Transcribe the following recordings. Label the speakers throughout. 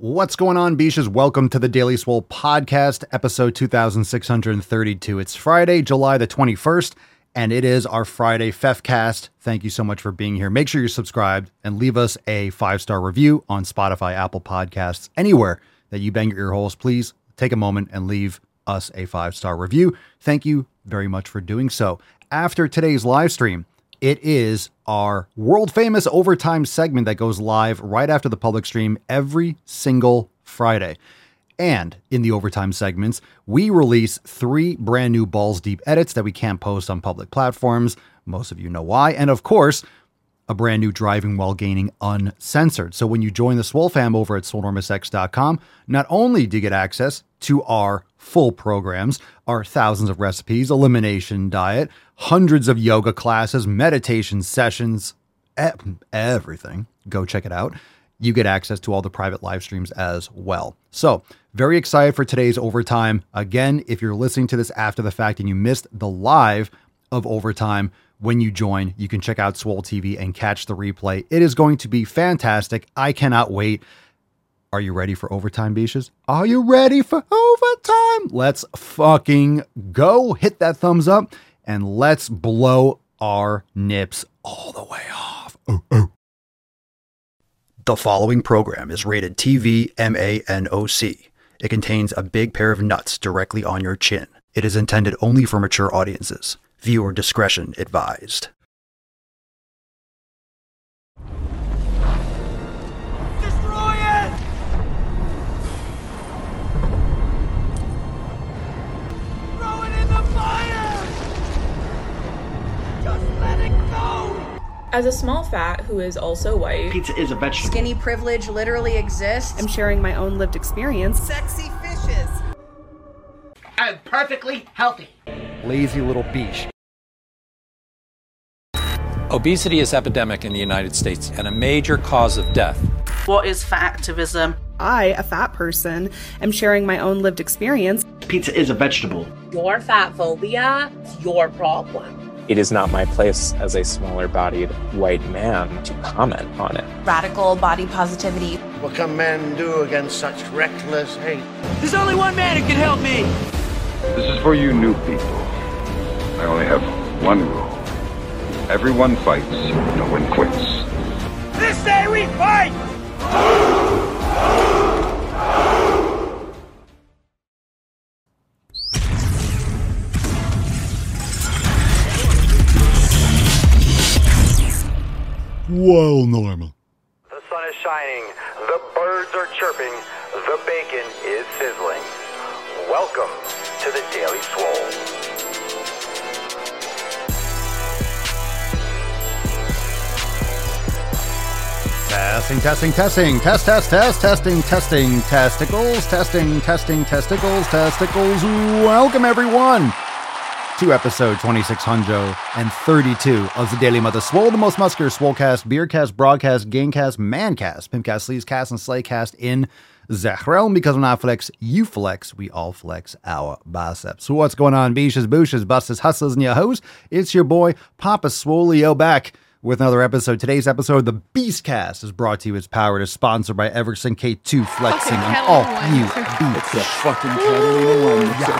Speaker 1: What's going on, Beaches? Welcome to the Daily Swole Podcast, episode 2632. It's Friday, July the 21st, and it is our Friday FefCast. Thank you so much for being here. Make sure you're subscribed and leave us a five star review on Spotify, Apple Podcasts, anywhere that you bang your ear holes. Please take a moment and leave us a five star review. Thank you very much for doing so. After today's live stream, it is our world famous overtime segment that goes live right after the public stream every single Friday. And in the overtime segments, we release three brand new balls deep edits that we can't post on public platforms. Most of you know why. And of course, a brand new driving while gaining uncensored. So when you join the Swole fam over at swolenormousx.com, not only do you get access to our full programs, are thousands of recipes, elimination diet, hundreds of yoga classes, meditation sessions, everything. Go check it out. You get access to all the private live streams as well. So, very excited for today's overtime. Again, if you're listening to this after the fact and you missed the live of overtime, when you join, you can check out Swole TV and catch the replay. It is going to be fantastic. I cannot wait. Are you ready for overtime, Beaches? Are you ready for overtime? Let's fucking go. Hit that thumbs up and let's blow our nips all the way off. Oh, oh. The following program is rated TV MANOC. It contains a big pair of nuts directly on your chin. It is intended only for mature audiences. Viewer discretion advised.
Speaker 2: As a small fat who is also white,
Speaker 3: Pizza is a vegetable.
Speaker 4: Skinny privilege literally exists.
Speaker 5: I'm sharing my own lived experience.
Speaker 6: Sexy fishes!
Speaker 3: I'm perfectly healthy.
Speaker 1: Lazy little beach.
Speaker 7: Obesity is epidemic in the United States and a major cause of death.
Speaker 8: What is fat activism?
Speaker 5: I, a fat person, am sharing my own lived experience.
Speaker 3: Pizza is a vegetable.
Speaker 9: Your fat phobia is your problem.
Speaker 10: It is not my place as a smaller bodied white man to comment on it.
Speaker 11: Radical body positivity.
Speaker 12: What can men do against such reckless hate?
Speaker 6: There's only one man who can help me!
Speaker 13: This is for you new people. I only have one rule. Everyone fights, no one quits.
Speaker 6: This day we fight!
Speaker 1: Well, normal.
Speaker 14: The sun is shining, the birds are chirping, the bacon is sizzling. Welcome to the Daily Swole.
Speaker 1: Testing, testing, testing, test, test, test, testing, testing, testicles, testing, testing, testicles, testicles. Welcome, everyone, to episode 2632 of the Daily Mother Swole, the most muscular Swolecast, Beercast, Broadcast, Gamecast, Mancast, Pimpcast, Sleazecast, and Slaycast in the realm. Because when I flex, you flex, we all flex our biceps. So, what's going on, Beaches, Booshes, Busses, Hustlers, and your hoes? It's your boy, Papa Swolio, back with another episode. Today's episode, the Beastcast, is brought to you. It's powered, is sponsored by Everson K2 Flexing on all you beats.
Speaker 15: The fucking Catalina wine mixer.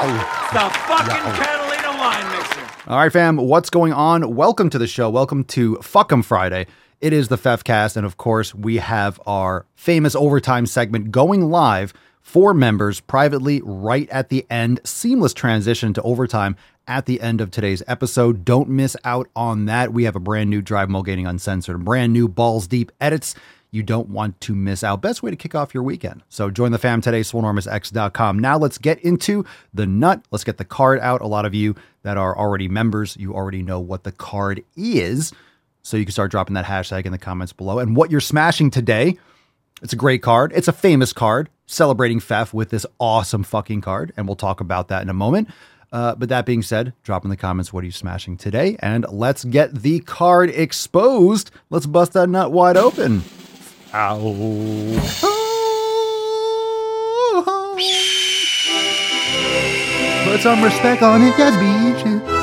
Speaker 6: The fucking Catalina mixer!
Speaker 1: All right, fam, what's going on? Welcome to the show. Welcome to Fuck 'em Friday. It is the FefCast, and of course, we have our famous overtime segment going live for members privately right at the end. Seamless transition to overtime at the end of today's episode. Don't miss out on that. We have a brand new Drive Mulgating Uncensored, brand new Balls Deep edits. You don't want to miss out. Best way to kick off your weekend. So join the fam today, swolenormousx.com. Now let's get into the nut. Let's get the card out. A lot of you that are already members, you already know what the card is. So you can start dropping that hashtag in the comments below. And what you're smashing today, it's a great card. It's a famous card celebrating Fef with this awesome fucking card. And we'll talk about that in a moment. Uh, but that being said, drop in the comments what are you smashing today, and let's get the card exposed. Let's bust that nut wide open. Ow. Put some respect on it, yes, beaches.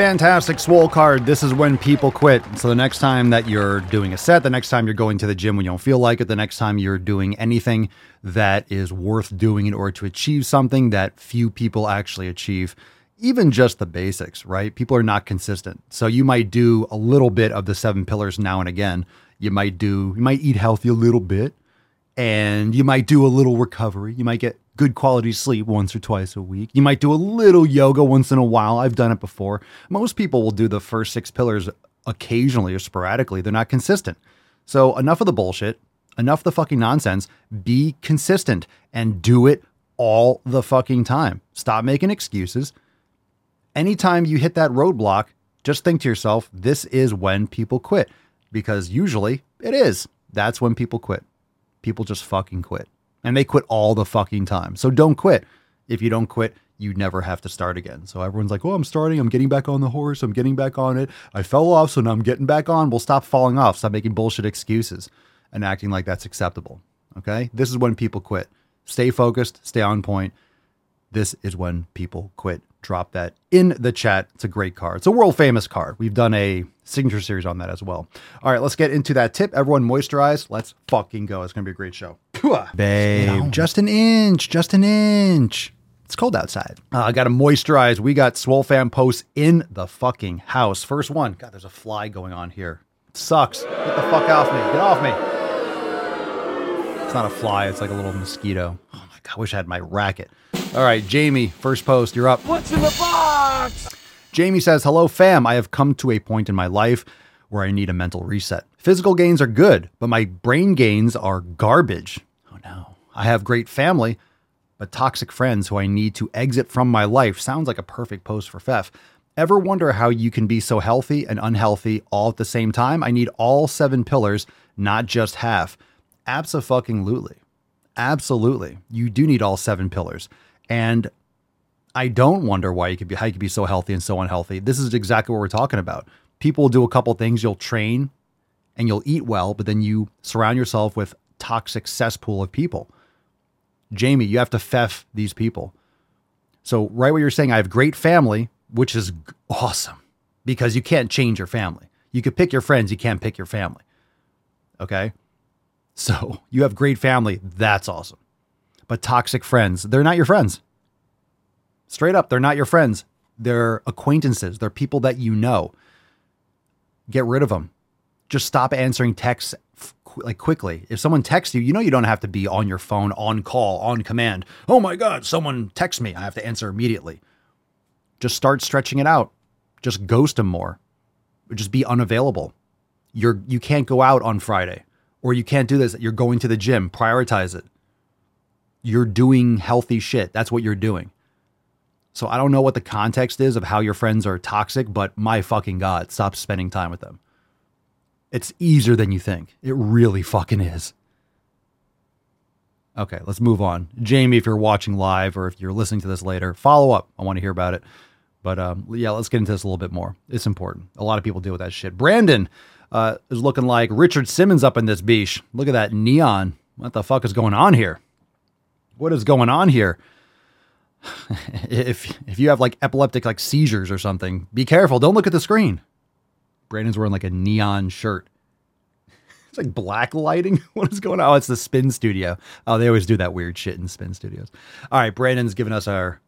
Speaker 1: Fantastic swole card. This is when people quit. So the next time that you're doing a set, the next time you're going to the gym when you don't feel like it, the next time you're doing anything that is worth doing in order to achieve something that few people actually achieve, even just the basics, right? People are not consistent. So you might do a little bit of the seven pillars now and again. You might do, you might eat healthy a little bit and you might do a little recovery. You might get good quality sleep once or twice a week. You might do a little yoga once in a while. I've done it before. Most people will do the first six pillars occasionally or sporadically. They're not consistent. So, enough of the bullshit, enough of the fucking nonsense. Be consistent and do it all the fucking time. Stop making excuses. Anytime you hit that roadblock, just think to yourself, this is when people quit. Because usually it is. That's when people quit. People just fucking quit and they quit all the fucking time. So don't quit. If you don't quit, you never have to start again. So everyone's like, oh, I'm starting. I'm getting back on the horse. I'm getting back on it. I fell off, so now I'm getting back on. Well, stop falling off. Stop making bullshit excuses and acting like that's acceptable. Okay. This is when people quit. Stay focused, stay on point. This is when people quit. Drop that in the chat. It's a great card. It's a world famous card. We've done a signature series on that as well. All right, let's get into that tip. Everyone moisturize. Let's fucking go. It's going to be a great show. Babe, just an inch, just an inch. It's cold outside. Uh, I got to moisturize. We got Swole Fam posts in the fucking house. First one. God, there's a fly going on here. It sucks. Get the fuck off me. Get off me. It's not a fly. It's like a little mosquito. Oh my God, I wish I had my racket. All right, Jamie, first post. You're up.
Speaker 6: What's in the box?
Speaker 1: Jamie says, Hello, fam. I have come to a point in my life where I need a mental reset. Physical gains are good, but my brain gains are garbage. Oh no. I have great family, but toxic friends who I need to exit from my life. Sounds like a perfect post for Fef. Ever wonder how you can be so healthy and unhealthy all at the same time? I need all seven pillars, not just half. Absolutely. Absolutely. You do need all seven pillars. And I don't wonder why you could be how you could be so healthy and so unhealthy. This is exactly what we're talking about. People do a couple things. You'll train and you'll eat well, but then you surround yourself with toxic cesspool of people. Jamie, you have to feff these people. So right what you're saying, I have great family, which is awesome because you can't change your family. You could pick your friends, you can't pick your family. Okay? So you have great family, that's awesome. But toxic friends, they're not your friends. Straight up, they're not your friends. They're acquaintances. They're people that you know. Get rid of them. Just stop answering texts like quickly. If someone texts you, you know you don't have to be on your phone, on call, on command. Oh my God, someone texts me. I have to answer immediately. Just start stretching it out. Just ghost them more. Just be unavailable. You're you can't go out on Friday, or you can't do this. You're going to the gym. Prioritize it. You're doing healthy shit. That's what you're doing. So I don't know what the context is of how your friends are toxic, but my fucking God, stop spending time with them. It's easier than you think. It really fucking is. Okay, let's move on. Jamie, if you're watching live or if you're listening to this later, follow up. I want to hear about it. But um, yeah, let's get into this a little bit more. It's important. A lot of people deal with that shit. Brandon uh, is looking like Richard Simmons up in this beach. Look at that neon. What the fuck is going on here? What is going on here? if if you have like epileptic like seizures or something, be careful. Don't look at the screen. Brandon's wearing like a neon shirt. It's like black lighting. What is going on? Oh, it's the spin studio. Oh, they always do that weird shit in spin studios. All right, Brandon's giving us our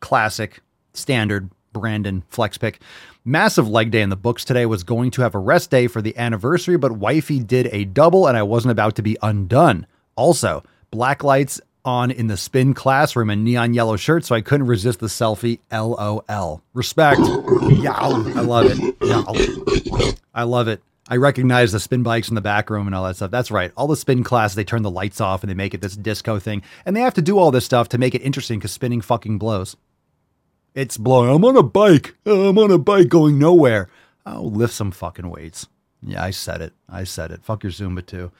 Speaker 1: classic standard Brandon flex pick. Massive leg day in the books today was going to have a rest day for the anniversary, but wifey did a double and I wasn't about to be undone. Also, black lights on in the spin classroom in neon yellow shirt, so I couldn't resist the selfie. LOL. Respect. Yow. I love it. Yow. I love it. I recognize the spin bikes in the back room and all that stuff. That's right. All the spin classes, they turn the lights off and they make it this disco thing. And they have to do all this stuff to make it interesting because spinning fucking blows. It's blowing. I'm on a bike. I'm on a bike going nowhere. Oh, lift some fucking weights. Yeah, I said it. I said it. Fuck your Zumba too.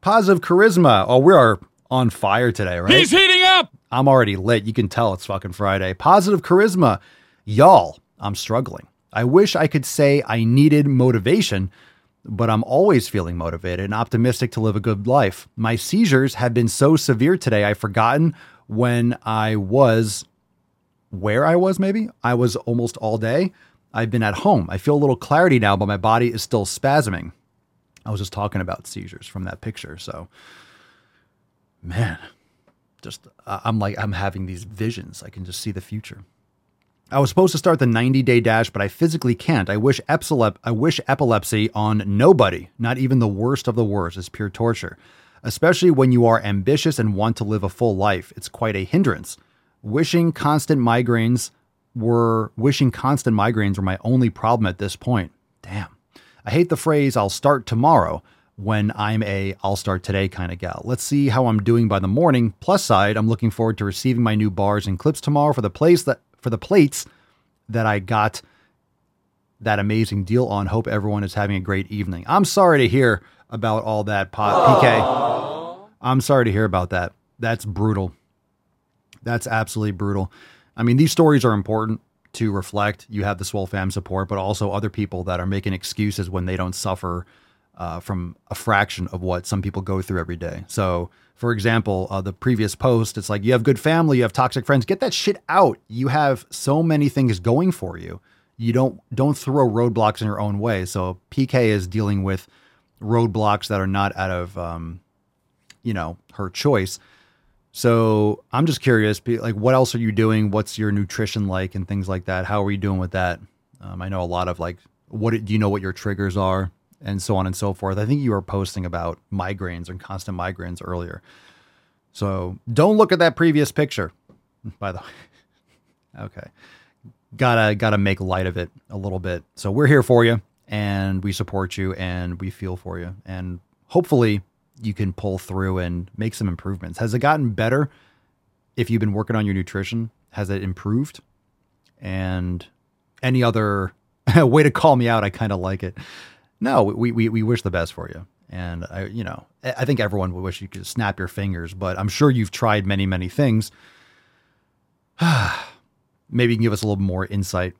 Speaker 1: Positive charisma. Oh, we are on fire today, right?
Speaker 6: He's heating up.
Speaker 1: I'm already lit. You can tell it's fucking Friday. Positive charisma. Y'all, I'm struggling. I wish I could say I needed motivation, but I'm always feeling motivated and optimistic to live a good life. My seizures have been so severe today, I've forgotten when I was, where I was maybe. I was almost all day. I've been at home. I feel a little clarity now, but my body is still spasming. I was just talking about seizures from that picture. So, man, just I'm like I'm having these visions. I can just see the future. I was supposed to start the 90 day dash, but I physically can't. I wish epsilep- I wish epilepsy on nobody, not even the worst of the worst, is pure torture. Especially when you are ambitious and want to live a full life, it's quite a hindrance. Wishing constant migraines were wishing constant migraines were my only problem at this point. Damn. I hate the phrase I'll start tomorrow when I'm a I'll start today kind of gal. Let's see how I'm doing by the morning. Plus side, I'm looking forward to receiving my new bars and clips tomorrow for the place that for the plates that I got that amazing deal on. Hope everyone is having a great evening. I'm sorry to hear about all that pot PK. I'm sorry to hear about that. That's brutal. That's absolutely brutal. I mean, these stories are important to reflect. You have the Swole fam support, but also other people that are making excuses when they don't suffer uh, from a fraction of what some people go through every day. So, for example, uh, the previous post, it's like you have good family, you have toxic friends. Get that shit out. You have so many things going for you. You don't don't throw roadblocks in your own way. So PK is dealing with roadblocks that are not out of um, you know her choice. So I'm just curious, like, what else are you doing? What's your nutrition like, and things like that? How are you doing with that? Um, I know a lot of like, what do you know what your triggers are, and so on and so forth. I think you were posting about migraines and constant migraines earlier. So don't look at that previous picture. By the way, okay, gotta gotta make light of it a little bit. So we're here for you, and we support you, and we feel for you, and hopefully you can pull through and make some improvements. Has it gotten better if you've been working on your nutrition? Has it improved? And any other way to call me out, I kind of like it. No, we, we, we wish the best for you. And I, you know, I think everyone would wish you could snap your fingers, but I'm sure you've tried many, many things. Maybe you can give us a little more insight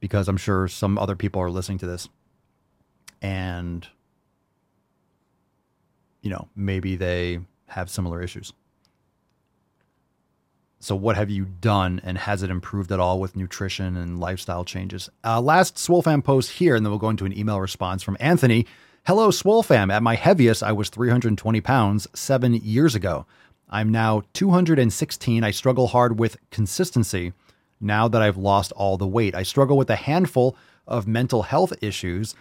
Speaker 1: because I'm sure some other people are listening to this and you know, maybe they have similar issues. So, what have you done, and has it improved at all with nutrition and lifestyle changes? Uh, last SwoleFam post here, and then we'll go into an email response from Anthony. Hello, SwoleFam. At my heaviest, I was 320 pounds seven years ago. I'm now 216. I struggle hard with consistency now that I've lost all the weight. I struggle with a handful of mental health issues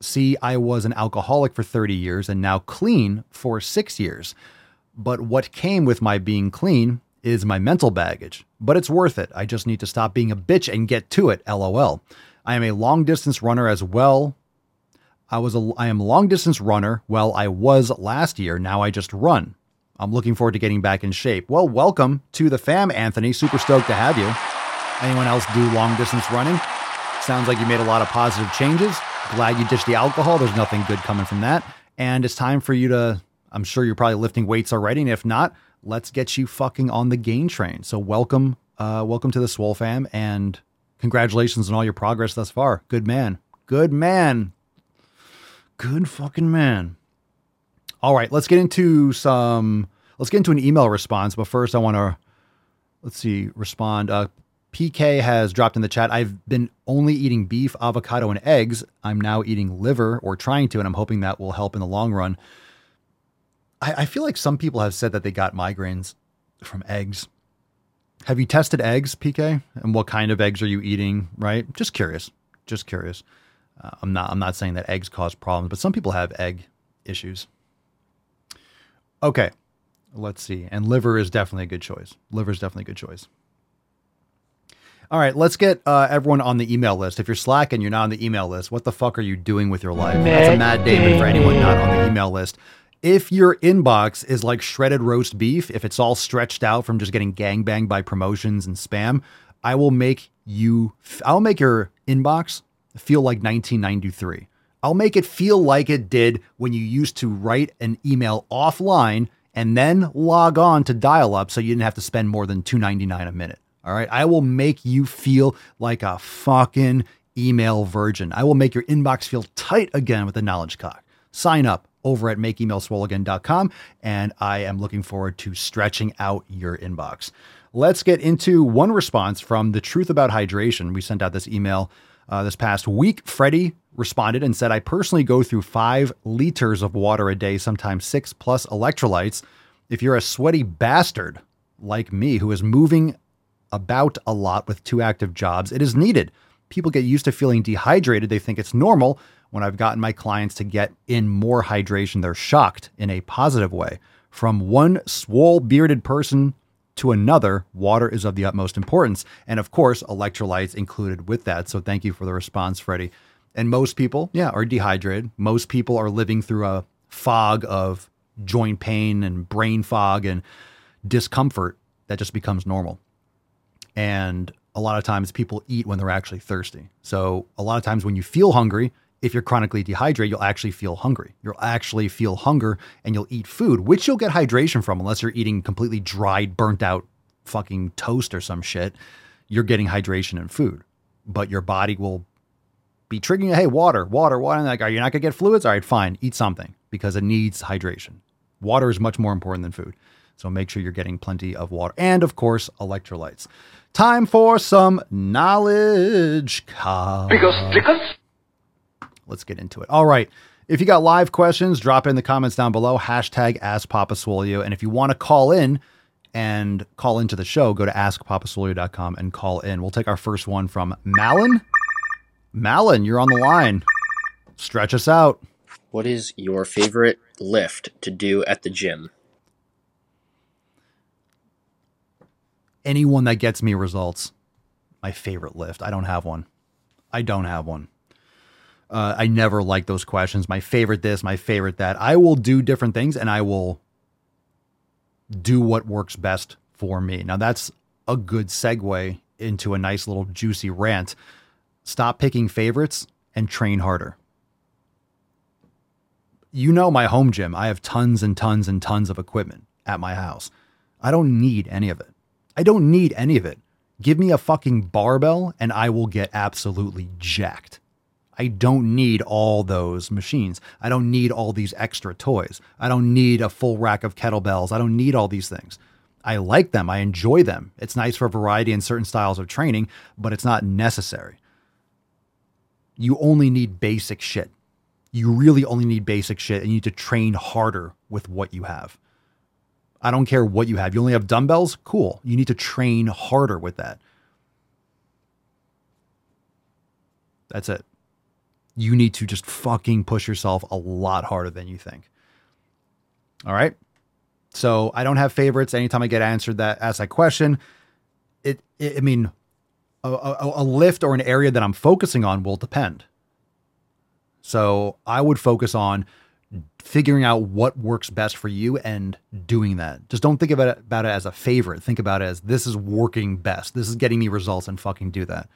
Speaker 1: See, I was an alcoholic for 30 years and now clean for six years. But what came with my being clean is my mental baggage. But it's worth it. I just need to stop being a bitch and get to it. LOL. I am a long distance runner as well. I was a I am a long distance runner. Well, I was last year. Now I just run. I'm looking forward to getting back in shape. Well, welcome to the fam, Anthony. Super stoked to have you. Anyone else do long distance running? Sounds like you made a lot of positive changes. Glad you ditched the alcohol. There's nothing good coming from that. And it's time for you to, I'm sure you're probably lifting weights already. And if not, let's get you fucking on the gain train. So welcome, uh, welcome to the Swole fam and congratulations on all your progress thus far. Good man. Good man. Good fucking man. All right, let's get into some, let's get into an email response. But first, I want to, let's see, respond. Uh, PK has dropped in the chat. I've been only eating beef, avocado, and eggs. I'm now eating liver or trying to, and I'm hoping that will help in the long run. I, I feel like some people have said that they got migraines from eggs. Have you tested eggs, PK? And what kind of eggs are you eating? Right? Just curious. Just curious. Uh, I'm not. I'm not saying that eggs cause problems, but some people have egg issues. Okay, let's see. And liver is definitely a good choice. Liver is definitely a good choice. All right, let's get uh, everyone on the email list. If you're slacking, you're not on the email list. What the fuck are you doing with your life? That's a mad David for anyone not on the email list. If your inbox is like shredded roast beef, if it's all stretched out from just getting gangbanged by promotions and spam, I will make you, I'll make your inbox feel like 1993. I'll make it feel like it did when you used to write an email offline and then log on to dial up so you didn't have to spend more than $2.99 a minute. All right. I will make you feel like a fucking email virgin. I will make your inbox feel tight again with the knowledge cock. Sign up over at makeemailswoleagain.com and I am looking forward to stretching out your inbox. Let's get into one response from the truth about hydration. We sent out this email Uh, this past week, Freddie responded and said, I personally go through five liters of water a day, sometimes six plus electrolytes. If you're a sweaty bastard like me who is moving about a lot with two active jobs, it is needed. People get used to feeling dehydrated. They think it's normal. When I've gotten my clients to get in more hydration, they're shocked in a positive way. From one swole bearded person to another, water is of the utmost importance. And of course, electrolytes included with that. So thank you for the response, Freddie. And most people, yeah, are dehydrated. Most people are living through a fog of joint pain and brain fog and discomfort that just becomes normal. And a lot of times people eat when they're actually thirsty. So a lot of times when you feel hungry, if you're chronically dehydrated, you'll actually feel hungry. You'll actually feel hunger and you'll eat food, which you'll get hydration from unless you're eating completely dried, burnt out fucking toast or some shit. You're getting hydration and food, but your body will be triggering. Hey, water, water, water. And like, are you not gonna get fluids? All right, fine, eat something because it needs hydration. Water is much more important than food. So make sure you're getting plenty of water and, of course, electrolytes. Time for some knowledge.
Speaker 13: Because, because.
Speaker 1: Let's get into it. All right. If you got live questions, drop in the comments down below. Hashtag Ask Papa Swolio. And if you want to call in and call into the show, go to askpapaswolio.com and call in. We'll take our first one from Malin. Malin, you're on the line. Stretch us out.
Speaker 16: What is your favorite lift to do at the gym?
Speaker 1: Anyone that gets me results. My favorite lift. I don't have one. I don't have one. Uh, I never like those questions. My favorite this, my favorite that. I will do different things and I will do what works best for me. Now, that's a good segue into a nice little juicy rant. Stop picking favorites and train harder. You know my home gym. I have tons and tons and tons of equipment at my house. I don't need any of it. I don't need any of it. Give me a fucking barbell and I will get absolutely jacked. I don't need all those machines. I don't need all these extra toys. I don't need a full rack of kettlebells. I don't need all these things. I like them. I enjoy them. It's nice for variety and certain styles of training, but it's not necessary. You only need basic shit. You really only need basic shit and you need to train harder with what you have. I don't care what you have. You only have dumbbells? Cool. You need to train harder with that. That's it you need to just fucking push yourself a lot harder than you think. All right. So I don't have favorites. Anytime I get answered that asked that question, it, it I mean, a, a, a lift or an area that I'm focusing on will depend. So I would focus on figuring out what works best for you and doing that. Just don't think about it, about it as a favorite. Think about it as this is working best. This is getting me results and fucking do that.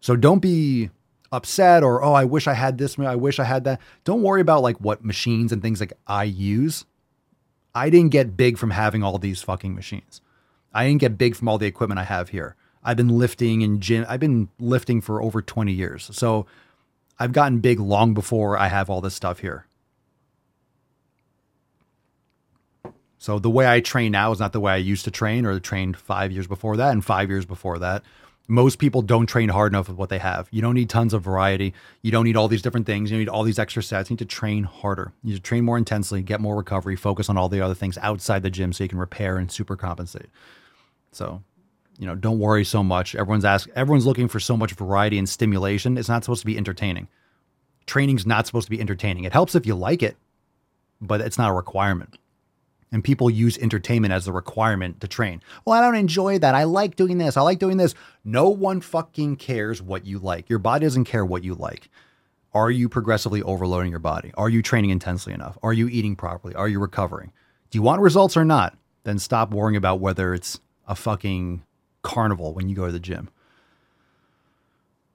Speaker 1: So don't be upset or oh I wish I had this I wish I had that. Don't worry about like what machines and things like I use. I didn't get big from having all these fucking machines. I didn't get big from all the equipment I have here. I've been lifting in gym. I've been lifting for over 20 years. So I've gotten big long before I have all this stuff here. So the way I train now is not the way I used to train or trained 5 years before that and 5 years before that most people don't train hard enough with what they have. You don't need tons of variety. You don't need all these different things. You need all these extra sets. You need to train harder. You need to train more intensely, get more recovery, focus on all the other things outside the gym so you can repair and super compensate. So, you know, don't worry so much. Everyone's ask everyone's looking for so much variety and stimulation. It's not supposed to be entertaining. Training's not supposed to be entertaining. It helps if you like it, but it's not a requirement and people use entertainment as a requirement to train. Well, I don't enjoy that. I like doing this. I like doing this. No one fucking cares what you like. Your body doesn't care what you like. Are you progressively overloading your body? Are you training intensely enough? Are you eating properly? Are you recovering? Do you want results or not? Then stop worrying about whether it's a fucking carnival when you go to the gym.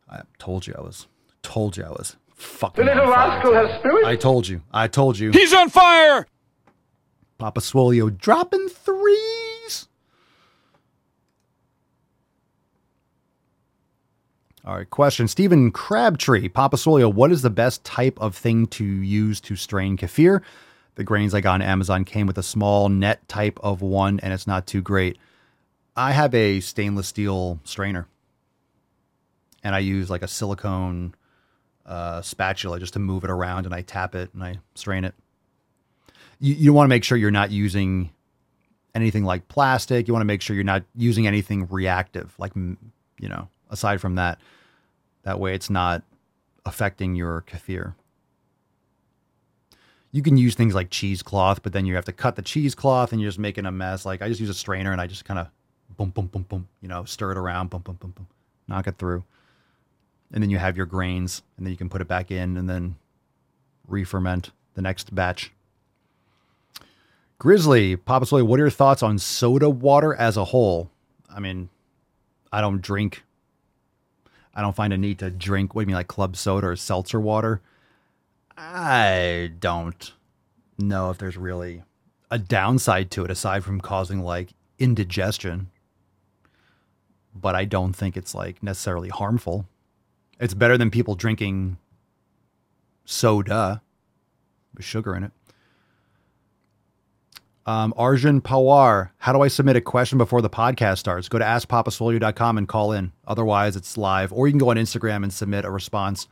Speaker 1: I told you I was told you I was fucking.
Speaker 13: The little rascal has spirit.
Speaker 1: I told you. I told you.
Speaker 6: He's on fire.
Speaker 1: Papa Swolio dropping threes. All right, question. Stephen Crabtree, Papa Swolio, what is the best type of thing to use to strain kefir? The grains I got on Amazon came with a small net type of one, and it's not too great. I have a stainless steel strainer, and I use like a silicone uh, spatula just to move it around, and I tap it and I strain it. You you want to make sure you're not using anything like plastic. You want to make sure you're not using anything reactive, like you know. Aside from that, that way it's not affecting your kefir. You can use things like cheesecloth, but then you have to cut the cheesecloth and you're just making a mess. Like I just use a strainer and I just kind of boom, boom, boom, boom, you know, stir it around, boom, boom, boom, boom, knock it through. And then you have your grains and then you can put it back in and then re-ferment the next batch. Grizzly, Papa Soy, what are your thoughts on soda water as a whole? I mean, I don't drink. I don't find a need to drink. What do you mean, like club soda or seltzer water? I don't know if there's really a downside to it aside from causing like indigestion. But I don't think it's like necessarily harmful. It's better than people drinking soda with sugar in it. Um, Arjun Pawar, how do I submit a question before the podcast starts? Go to askpapaswolio.com and call in. Otherwise, it's live. Or you can go on Instagram and submit a response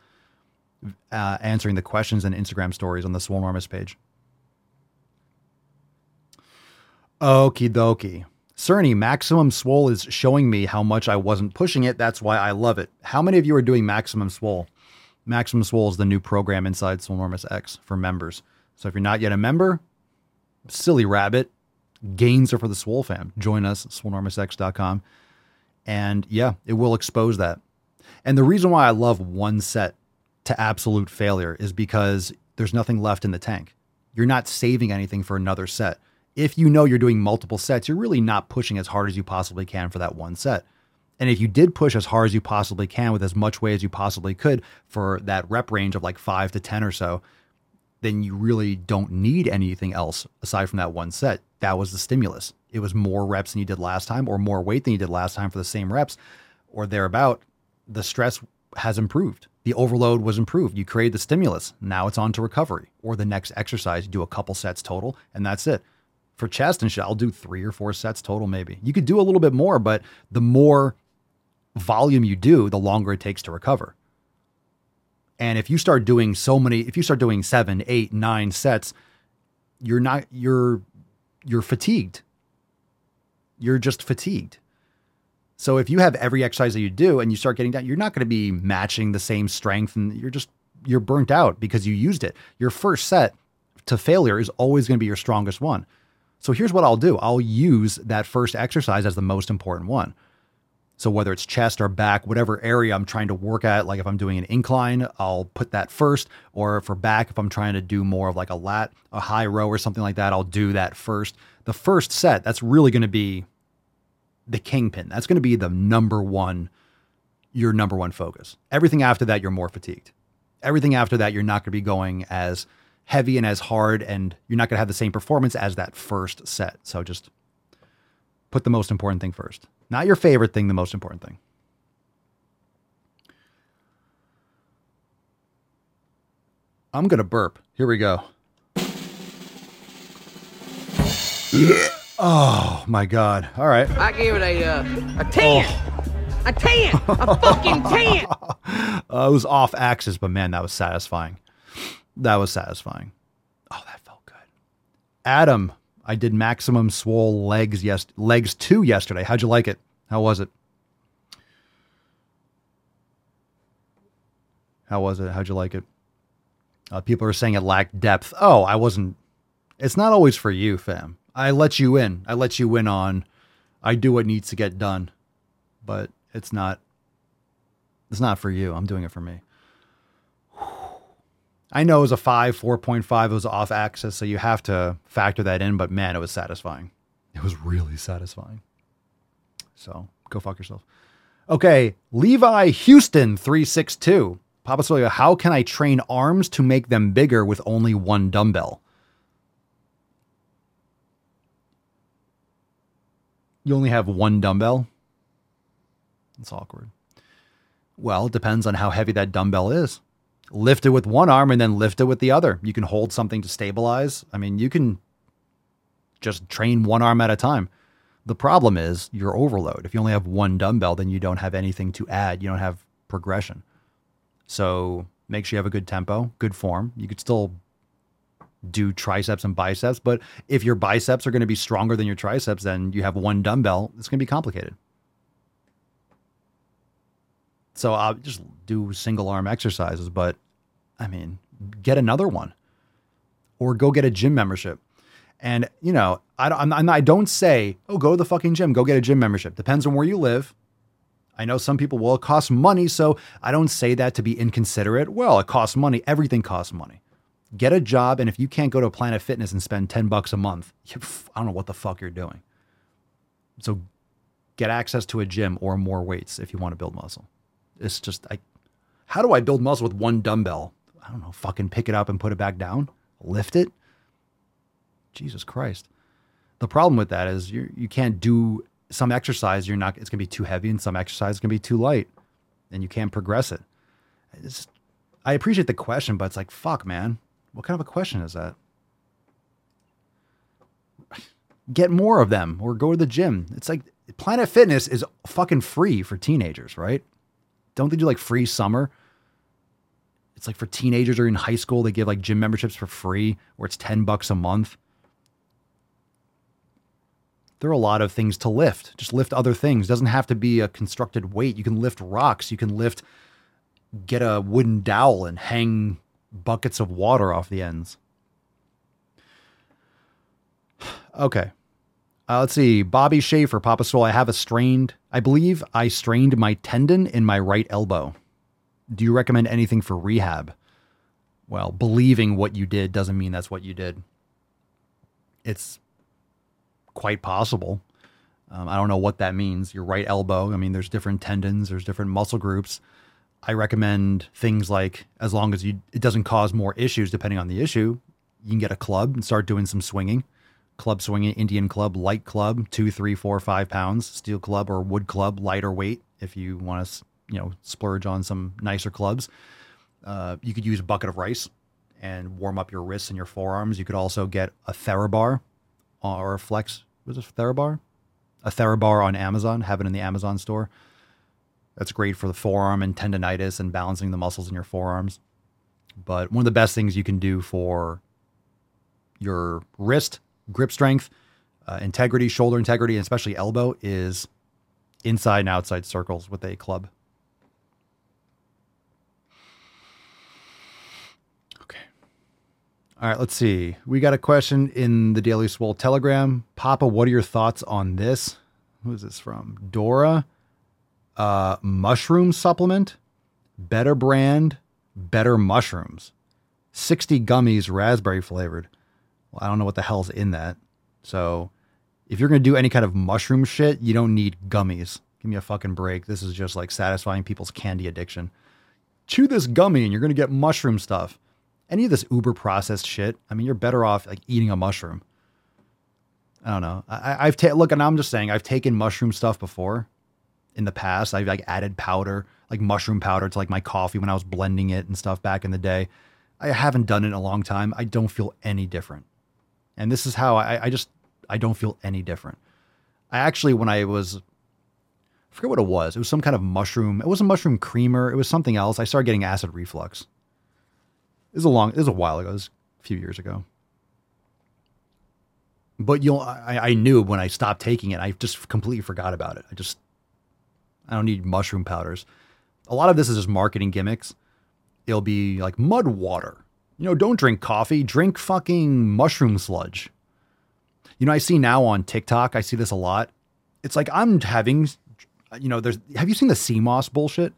Speaker 1: uh, answering the questions and Instagram stories on the Swolenormous page. Okie dokie. Cerny, Maximum Swole is showing me how much I wasn't pushing it. That's why I love it. How many of you are doing Maximum Swole? Maximum Swole is the new program inside Swolenormous X for members. So if you're not yet a member, silly rabbit, gains are for the Swole fam. Join us, swolenormousx.com. And yeah, it will expose that. And the reason why I love one set to absolute failure is because there's nothing left in the tank. You're not saving anything for another set. If you know you're doing multiple sets, you're really not pushing as hard as you possibly can for that one set. And if you did push as hard as you possibly can with as much weight as you possibly could for that rep range of like five to 10 or so, then you really don't need anything else aside from that one set. That was the stimulus. It was more reps than you did last time, or more weight than you did last time for the same reps, or thereabout. The stress has improved. The overload was improved. You created the stimulus. Now it's on to recovery or the next exercise. You do a couple sets total, and that's it. For chest and shit, I'll do three or four sets total, maybe. You could do a little bit more, but the more volume you do, the longer it takes to recover. And if you start doing so many, if you start doing seven, eight, nine sets, you're not you're you're fatigued. You're just fatigued. So if you have every exercise that you do and you start getting down, you're not going to be matching the same strength and you're just you're burnt out because you used it. Your first set to failure is always going to be your strongest one. So here's what I'll do. I'll use that first exercise as the most important one. So whether it's chest or back, whatever area I'm trying to work at, like if I'm doing an incline, I'll put that first. Or for back, if I'm trying to do more of like a lat, a high row or something like that, I'll do that first. The first set, that's really going to be the kingpin. That's going to be the number one, your number one focus. Everything after that, you're more fatigued. Everything after that, you're not going to be going as heavy and as hard, and you're not going to have the same performance as that first set. So just put the most important thing first. Not your favorite thing, the most important thing. I'm going to burp. Here we go. Oh my god! All right.
Speaker 6: I give it a uh, a ten. Oh. A ten. A fucking ten.
Speaker 1: uh, it was off axis, but man, that was satisfying. That was satisfying. Oh, that felt good. Adam, I did maximum swole legs yes legs two yesterday. How'd you like it? How was it? How was it? How'd you like it? Uh, people are saying it lacked depth. Oh, I wasn't. It's not always for you, fam. I let you in. I let you in on I do what needs to get done. But it's not it's not for you. I'm doing it for me. I know it was a 5, 4.5, it was off axis, so you have to factor that in, but man, it was satisfying. It was really satisfying. So go fuck yourself. Okay, Levi Houston 362. Papa Soya, how can I train arms to make them bigger with only one dumbbell? you only have one dumbbell. That's awkward. Well, it depends on how heavy that dumbbell is. Lift it with one arm and then lift it with the other. You can hold something to stabilize. I mean, you can just train one arm at a time. The problem is your overload. If you only have one dumbbell, then you don't have anything to add. You don't have progression. So make sure you have a good tempo, good form. You could still do triceps and biceps, but if your biceps are going to be stronger than your triceps, then you have one dumbbell, it's going to be complicated. So I'll just do single arm exercises, but I mean, get another one or go get a gym membership. And you know, I don't, I'm, I don't say, oh, go to the fucking gym, go get a gym membership. Depends on where you live. I know some people, well, it costs money. So I don't say that to be inconsiderate. Well, it costs money. Everything costs money. Get a job. And if you can't go to Planet Fitness and spend 10 bucks a month, I don't know what the fuck you're doing. So get access to a gym or more weights if you want to build muscle. It's just, I, how do I build muscle with one dumbbell? I don't know, fucking pick it up and put it back down, lift it. Jesus Christ. The problem with that is you you can't do some exercise. You're not. It's gonna be too heavy, and some exercise is gonna be too light, and you can't progress it. It's, I appreciate the question, but it's like fuck, man. What kind of a question is that? Get more of them, or go to the gym. It's like Planet Fitness is fucking free for teenagers, right? Don't they do like free summer? It's like for teenagers or in high school, they give like gym memberships for free, or it's ten bucks a month there are a lot of things to lift. Just lift other things. Doesn't have to be a constructed weight. You can lift rocks. You can lift, get a wooden dowel and hang buckets of water off the ends. Okay. Uh, let's see. Bobby Schaefer, Papa Soul. I have a strained, I believe I strained my tendon in my right elbow. Do you recommend anything for rehab? Well, believing what you did doesn't mean that's what you did. It's quite possible. Um, I don't know what that means. Your right elbow. I mean, there's different tendons, there's different muscle groups. I recommend things like as long as you it doesn't cause more issues depending on the issue, you can get a club and start doing some swinging. Club swinging, Indian club, light club, two, three, four, five pounds. Steel club or wood club, lighter weight. If you want to, you know, splurge on some nicer clubs, uh, you could use a bucket of rice and warm up your wrists and your forearms. You could also get a Therabar or a Flex. Was it Therabar? A Therabar on Amazon. Have it in the Amazon store. That's great for the forearm and tendonitis and balancing the muscles in your forearms. But one of the best things you can do for your wrist grip strength, uh, integrity, shoulder integrity, and especially elbow is inside and outside circles with a club. All right, let's see. We got a question in the Daily Swole Telegram. Papa, what are your thoughts on this? Who is this from? Dora. Uh, mushroom supplement, better brand, better mushrooms. 60 gummies, raspberry flavored. Well, I don't know what the hell's in that. So if you're going to do any kind of mushroom shit, you don't need gummies. Give me a fucking break. This is just like satisfying people's candy addiction. Chew this gummy and you're going to get mushroom stuff. Any of this uber processed shit, I mean, you're better off like eating a mushroom. I don't know. I, have taken look, and I'm just saying, I've taken mushroom stuff before in the past. I've like added powder, like mushroom powder to like my coffee when I was blending it and stuff back in the day. I haven't done it in a long time. I don't feel any different. And this is how I, I just I don't feel any different. I actually when I was I forget what it was. It was some kind of mushroom. It wasn't mushroom creamer. It was something else. I started getting acid reflux. It was a long. It was a while ago. Was a few years ago. But you'll. I, I knew when I stopped taking it. I just completely forgot about it. I just. I don't need mushroom powders. A lot of this is just marketing gimmicks. It'll be like mud water. You know, don't drink coffee, drink fucking mushroom sludge. You know, I see now on TikTok, I see this a lot. It's like I'm having, you know, there's, have you seen the sea moss bullshit?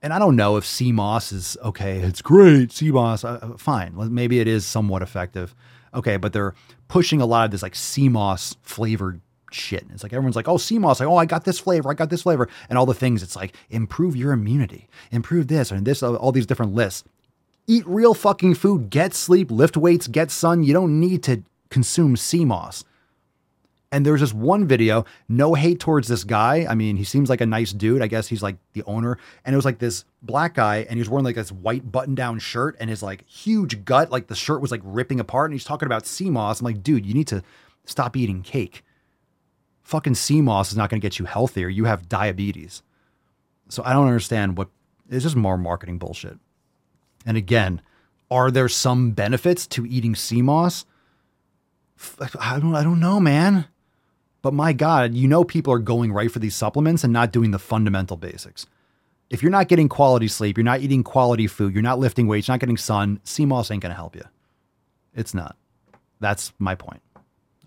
Speaker 1: And I don't know if moss is okay. It's great, moss, uh, uh fine. Maybe it is somewhat effective. Okay, but they're pushing a lot of this like moss flavored shit. It's like everyone's like, oh, moss, like, oh, I got this flavor, I got this flavor, and all the things. It's like improve your immunity, improve this and this, all these different lists. Eat real fucking food, get sleep, lift weights, get sun. You don't need to consume sea And there's this one video, no hate towards this guy. I mean, he seems like a nice dude. I guess he's like the owner. And it was like this black guy, and he was wearing like this white button down shirt and his like huge gut, like the shirt was like ripping apart. And he's talking about sea moss. I'm like, dude, you need to stop eating cake. Fucking sea moss is not going to get you healthier. You have diabetes. So I don't understand what it's just more marketing bullshit. And again, are there some benefits to eating sea moss? I don't I don't know, man. But my God, you know people are going right for these supplements and not doing the fundamental basics. If you're not getting quality sleep, you're not eating quality food, you're not lifting weights, you're not getting sun, sea moss ain't gonna help you. It's not. That's my point.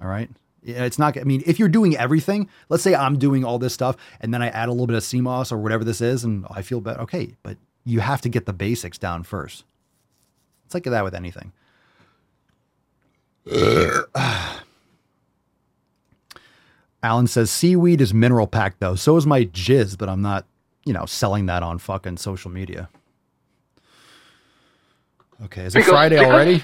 Speaker 1: All right. It's not, I mean, if you're doing everything, let's say I'm doing all this stuff and then I add a little bit of sea moss or whatever this is and I feel better. Okay. But you have to get the basics down first. It's like that with anything. Alan says seaweed is mineral packed though. So is my jizz, but I'm not, you know, selling that on fucking social media. Okay, is it Friday already?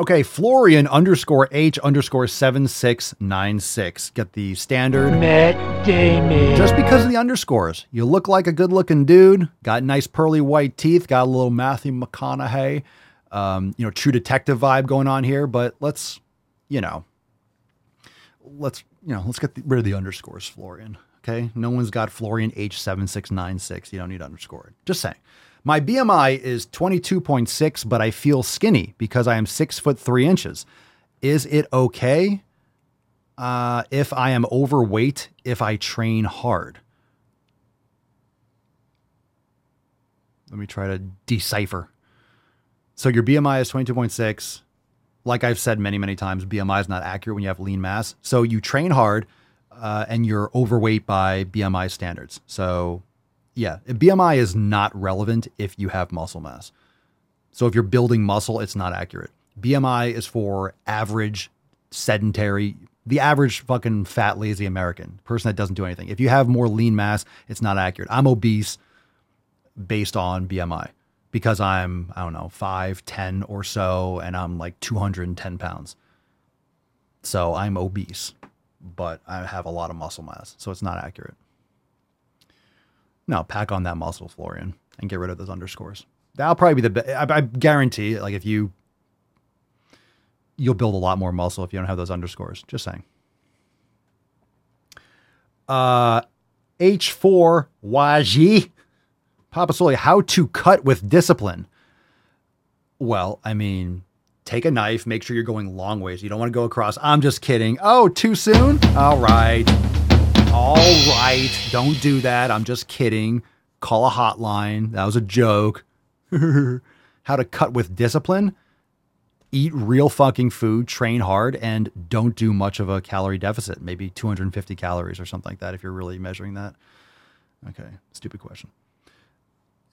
Speaker 1: Okay, Florian underscore H underscore 7696. Get the standard.
Speaker 17: Matt Damon.
Speaker 1: Just because of the underscores. You look like a good looking dude, got nice pearly white teeth, got a little Matthew McConaughey, um, you know, true detective vibe going on here, but let's, you know, let's, you know, let's get the, rid of the underscores, Florian. Okay. No one's got Florian H7696. You don't need underscore. Just saying. My BMI is 22.6, but I feel skinny because I am six foot three inches. Is it okay uh, if I am overweight if I train hard? Let me try to decipher. So your BMI is 22.6. Like I've said many, many times, BMI is not accurate when you have lean mass. So you train hard uh, and you're overweight by BMI standards. So yeah, BMI is not relevant if you have muscle mass. So if you're building muscle, it's not accurate. BMI is for average sedentary, the average fucking fat lazy American person that doesn't do anything. If you have more lean mass, it's not accurate. I'm obese based on BMI because I'm I don't know five ten or so, and I'm like 210 pounds. So I'm obese, but I have a lot of muscle mass, so it's not accurate. No, pack on that muscle, Florian, and get rid of those underscores. That'll probably be the best. I, I guarantee, like if you, you'll build a lot more muscle if you don't have those underscores. Just saying. Uh, H4YG, Papa Swolio, how to cut with discipline. Well, I mean, take a knife, make sure you're going long ways. You don't want to go across. I'm just kidding. Oh, too soon? All right. All right. Don't do that. I'm just kidding. Call a hotline. That was a joke. How to cut with discipline. Eat real fucking food, train hard, and don't do much of a calorie deficit. Maybe 250 calories or something like that if you're really measuring that. Okay. Stupid question.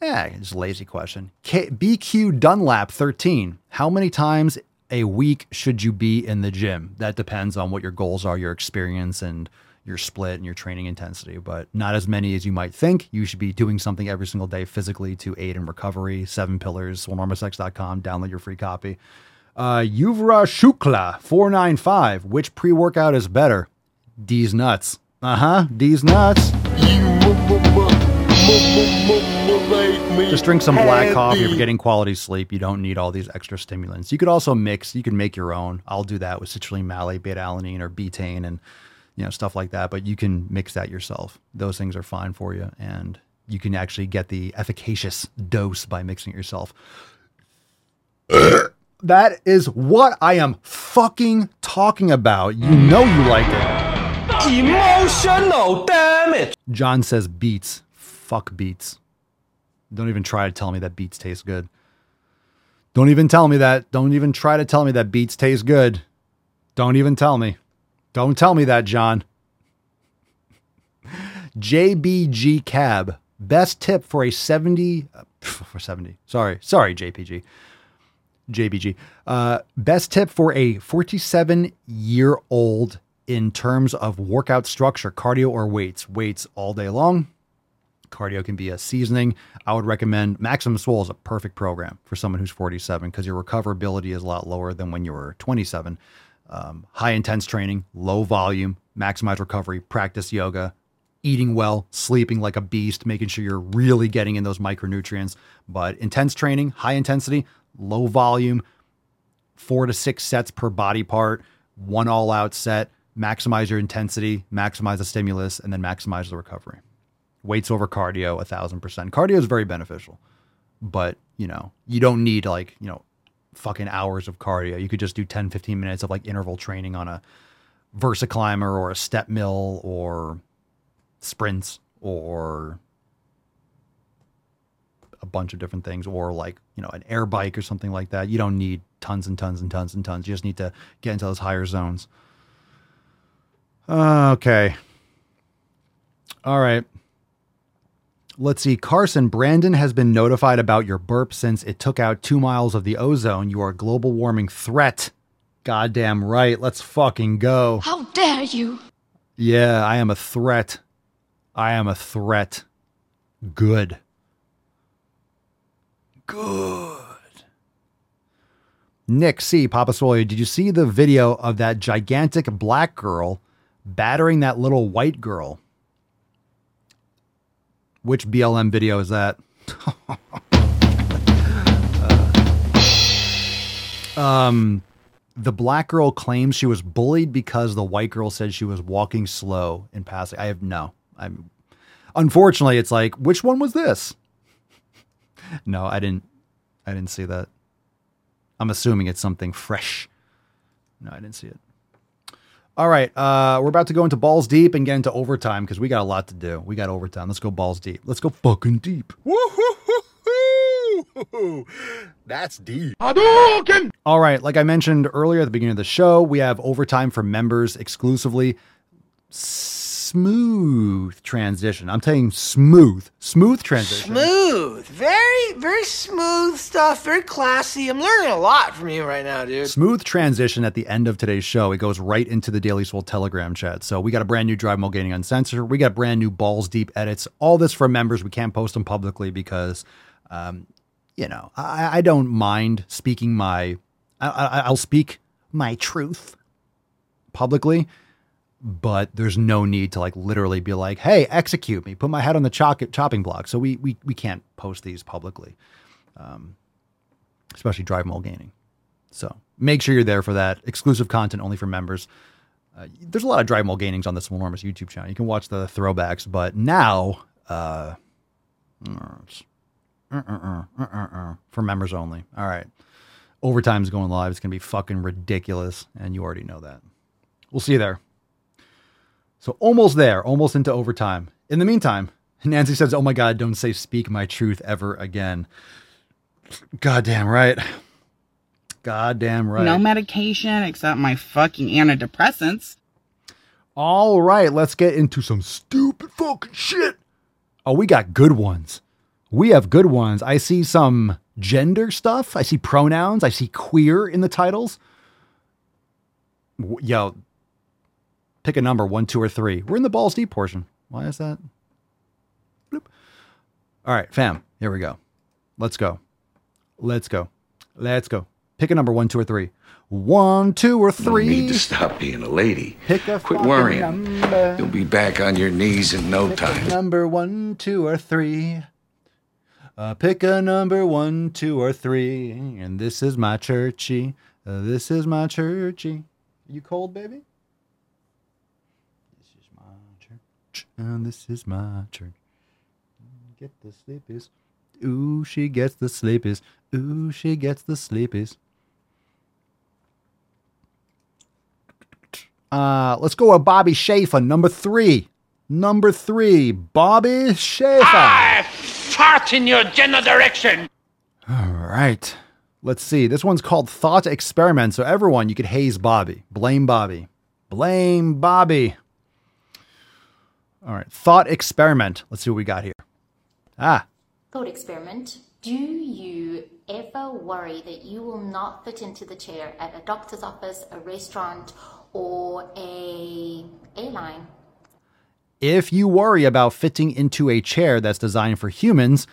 Speaker 1: Yeah, just lazy question. K- BQ Dunlap 13. How many times a week should you be in the gym? That depends on what your goals are, your experience, and your split and your training intensity, but not as many as you might think. You should be doing something every single day physically to aid in recovery. Seven pillars, swolenormousx.com. Download your free copy. Uh, Yuvra Shukla 495. Which pre workout is better? D's nuts. Uh huh. D's nuts. Just drink some black coffee. You're getting quality sleep, you don't need all these extra stimulants. You could also mix, you can make your own. I'll do that with citrulline malate, beta alanine, or betaine, and you know, stuff like that. But you can mix that yourself. Those things are fine for you. And you can actually get the efficacious dose by mixing it yourself. that is what I am fucking talking about. You know you like it.
Speaker 17: Emotional damage.
Speaker 1: John says beets. Fuck beets. Don't even try to tell me that beets taste good. Don't even tell me that. Don't even try to tell me that beets taste good. Don't even tell me. Don't tell me that, John. JBG Cab. Best tip for a 70 uh, for 70. Sorry. Sorry, JPG. JBG. Uh, best tip for a 47 year old in terms of workout structure, cardio or weights. Weights all day long. Cardio can be a seasoning. I would recommend Maximum Swole is a perfect program for someone who's 47 because your recoverability is a lot lower than when you were 27 um, high intense training, low volume, maximize recovery, practice yoga, eating well, sleeping like a beast, making sure you're really getting in those micronutrients. But intense training, high intensity, low volume, four to six sets per body part, one all out set, maximize your intensity, maximize the stimulus, and then maximize the recovery. Weights over cardio, a thousand percent. Cardio is very beneficial, but you know, you don't need like, you know, fucking hours of cardio. You could just do 10, 15 minutes of like interval training on a Versa climber or a step mill or sprints or a bunch of different things or like, you know, an air bike or something like that. You don't need tons and tons and tons and tons. You just need to get into those higher zones. Okay. All right. Let's see. Carson, Brandon has been notified about your burp since it took out two miles of the ozone. You are a global warming threat. Goddamn right. Let's fucking go.
Speaker 18: How dare you?
Speaker 1: Yeah, I am a threat. I am a threat. Good. Good. Nick C. Papa Swolio, did you see the video of that gigantic black girl battering that little white girl? Which BLM video is that? uh, um, the black girl claims she was bullied because the white girl said she was walking slow in passing. I have no. I'm unfortunately it's like which one was this? no, I didn't I didn't see that. I'm assuming it's something fresh. No, I didn't see it. All right, uh, we're about to go into balls deep and get into overtime because we got a lot to do. We got overtime. Let's go balls deep. Let's go fucking deep.
Speaker 19: That's deep.
Speaker 1: All right, like I mentioned earlier at the beginning of the show, we have overtime for members exclusively. Smooth transition. I'm saying smooth, smooth transition.
Speaker 20: Smooth. Very, very smooth stuff. Very classy. I'm learning a lot from you right now, dude.
Speaker 1: Smooth transition at the end of today's show. It goes right into the Daily Swole Telegram chat. So we got a brand new Driving While Gaining Uncensored. We got brand new Balls Deep edits. All this for members. We can't post them publicly because, um, you know, I, I don't mind speaking my, I, I, I'll speak my truth publicly but there's no need to like literally be like, "Hey, execute me, put my head on the chop- chopping block." So we we we can't post these publicly, um, especially Driving While Gaining. So make sure you're there for that exclusive content only for members. Uh, there's a lot of Driving While Gainings on Swolenormous YouTube channel. You can watch the throwbacks, but now uh, for members only. All right, overtime's going live. It's gonna be fucking ridiculous, and you already know that. We'll see you there. So almost there, almost into overtime. In the meantime, Nancy says, Oh my God, don't say speak my truth ever again. Goddamn right. Goddamn right.
Speaker 21: No medication except my fucking antidepressants.
Speaker 1: All right, let's get into some stupid fucking shit. Oh, we got good ones. We have good ones. I see some gender stuff. I see pronouns. I see queer in the titles. Yo, Pick a number, one, two, or three. We're in the balls deep portion. Why is that? Bloop. All right, fam, here we go. Let's go. Let's go. Let's go. Pick a number, one, two, or three. One, two, or three.
Speaker 22: You need to stop being a lady.
Speaker 1: Pick a
Speaker 22: Quit worrying. Number. You'll be back on your knees in no
Speaker 1: pick
Speaker 22: time.
Speaker 1: number one, two, or three. Uh, pick a number one, two, or three. And this is my churchy. Uh, this is my churchy. You cold, baby? And this is my turn. Get the sleepies. Ooh, she gets the sleepies. Ooh, she gets the sleepies. Uh, let's go with Bobby Schaefer, number three. Number three, Bobby Schaefer.
Speaker 17: I fart in your general direction.
Speaker 1: All right. Let's see. This one's called Thought Experiment. So, everyone, you could haze Bobby. Blame Bobby. Blame Bobby. All right. Thought experiment. Let's see what we got here. Ah.
Speaker 23: Thought experiment. Do you ever worry that you will not fit into the chair at a doctor's office, a restaurant, or a airline?
Speaker 1: If you worry about fitting into a chair that's designed for humans,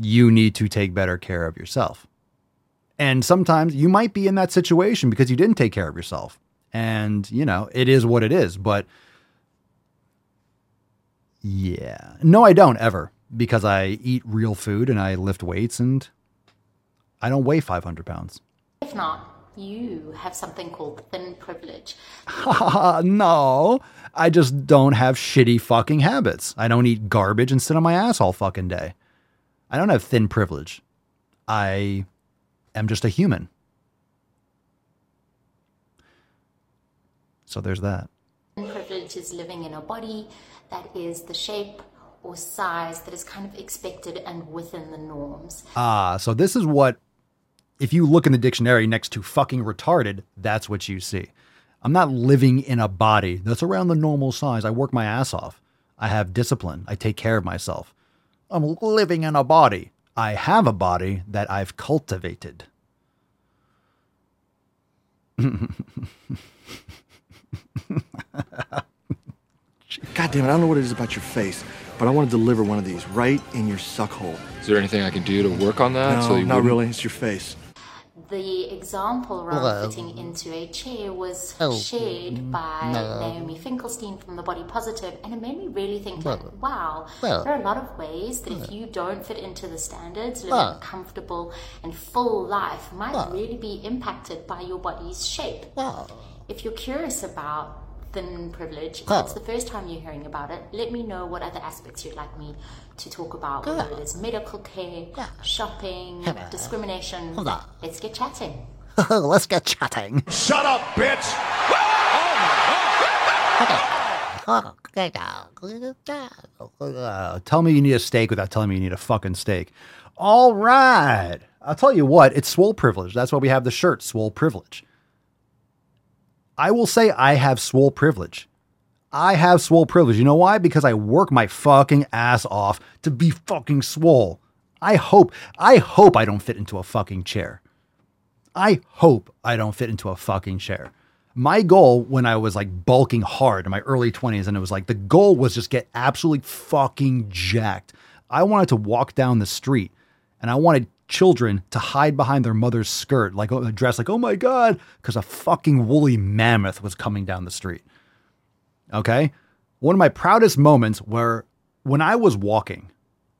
Speaker 1: you need to take better care of yourself. And sometimes you might be in that situation because you didn't take care of yourself. And, you know, it is what it is. But yeah. No, I don't ever because I eat real food and I lift weights and I don't weigh 500 pounds.
Speaker 23: If not, you have something called thin privilege.
Speaker 1: no, I just don't have shitty fucking habits. I don't eat garbage and sit on my ass all fucking day. I don't have thin privilege. I am just a human. So there's that.
Speaker 23: Privilege is living in a body that is the shape or size that is kind of expected and within the norms.
Speaker 1: Ah, so this is what, if you look in the dictionary next to fucking retarded, that's what you see. I'm not living in a body that's around the normal size. I work my ass off. I have discipline. I take care of myself. I'm living in a body. I have a body that I've cultivated.
Speaker 24: God damn it, I don't know what it is about your face, but I want to deliver one of these right in your suck hole.
Speaker 25: Is there anything I can do to work on that?
Speaker 24: No,
Speaker 25: so you
Speaker 24: not
Speaker 25: wouldn't-
Speaker 24: really. It's your face.
Speaker 23: The example around
Speaker 24: Hello.
Speaker 23: fitting into a chair was
Speaker 24: Oh,
Speaker 23: shared mm, by
Speaker 24: no.
Speaker 23: Naomi Finkelstein from The Body Positive, and it made me really think,
Speaker 24: Well,
Speaker 23: like, wow,
Speaker 24: well,
Speaker 23: there are a lot of ways that if you don't fit into the standards, living
Speaker 24: Well.
Speaker 23: a comfortable and full life might
Speaker 24: Well.
Speaker 23: really be impacted by your body's shape. If you're curious about thin privilege, if
Speaker 24: Well.
Speaker 23: it's the first time you're hearing about it, let me know what other aspects you'd like me to talk about, whether it is medical care, shopping,
Speaker 1: Hello.
Speaker 23: discrimination.
Speaker 1: Hello.
Speaker 23: Let's get chatting.
Speaker 1: Let's get chatting.
Speaker 17: Shut up, bitch!
Speaker 1: Tell me you need a steak without telling me you need a fucking steak. All right. I'll tell you what, it's swole privilege. That's why we have the shirt, swole privilege. I will say I have swole privilege. I have swole privilege. You know why? Because I work my fucking ass off to be fucking swole. I hope, I hope I don't fit into a fucking chair. I hope I don't fit into a fucking chair. My goal when I was like bulking hard in my early 20s, and it was like the goal was just get absolutely fucking jacked. I wanted to walk down the street and I wanted children to hide behind their mother's skirt, like oh, dressed like, oh my God, because a fucking woolly mammoth was coming down the street. Okay. One of my proudest moments were when I was walking,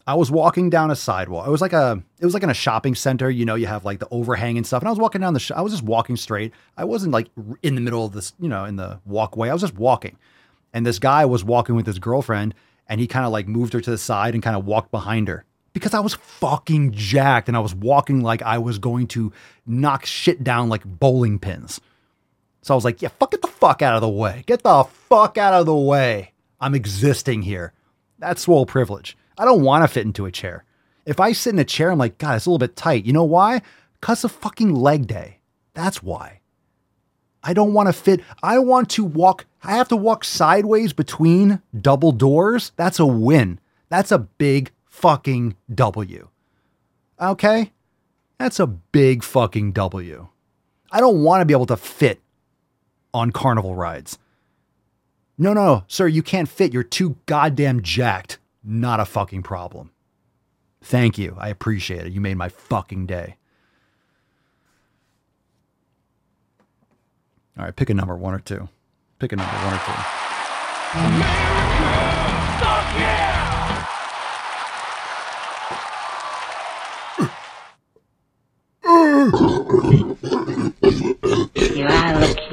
Speaker 1: I was walking down a sidewalk. It was like a, it was like in a shopping center. You know, you have like the overhang and stuff. And I was walking down the, sh- I was just walking straight. I wasn't like in the middle of this, you know, in the walkway. I was just walking. And this guy was walking with his girlfriend and he kind of like moved her to the side and kind of walked behind her because I was fucking jacked and I was walking like I was going to knock shit down like bowling pins. So I was like, yeah, fuck, get the fuck out of the way. Get the fuck out of the way. I'm existing here. That's swole privilege. I don't want to fit into a chair. If I sit in a chair, I'm like, God, it's a little bit tight. You know why? Because of fucking leg day. That's why. I don't want to fit. I want to walk. I have to walk sideways between double doors. That's a win. That's a big fucking W. Okay? That's a big fucking W. I don't want to be able to fit on carnival rides. No, no, sir, you can't fit. You're too goddamn jacked. Not a fucking problem. Thank you. I appreciate it. You made my fucking day. All right, pick a number, one or two. Pick a number, one or two.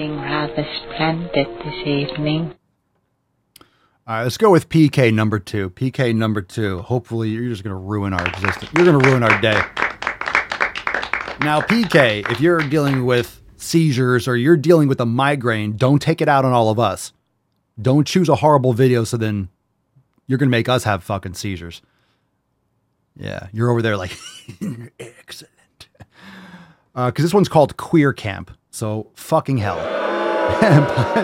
Speaker 18: Looking rather splendid this evening.
Speaker 1: All right, let's go with PK number two. PK number two. Hopefully, you're just going to ruin our existence. You're going to ruin our day. Now, PK, if you're dealing with seizures or you're dealing with a migraine, don't take it out on all of us. Don't choose a horrible video so then you're going to make us have fucking seizures. Yeah, you're over there like, excellent. Uh, because this one's called Queer Camp. So, fucking hell.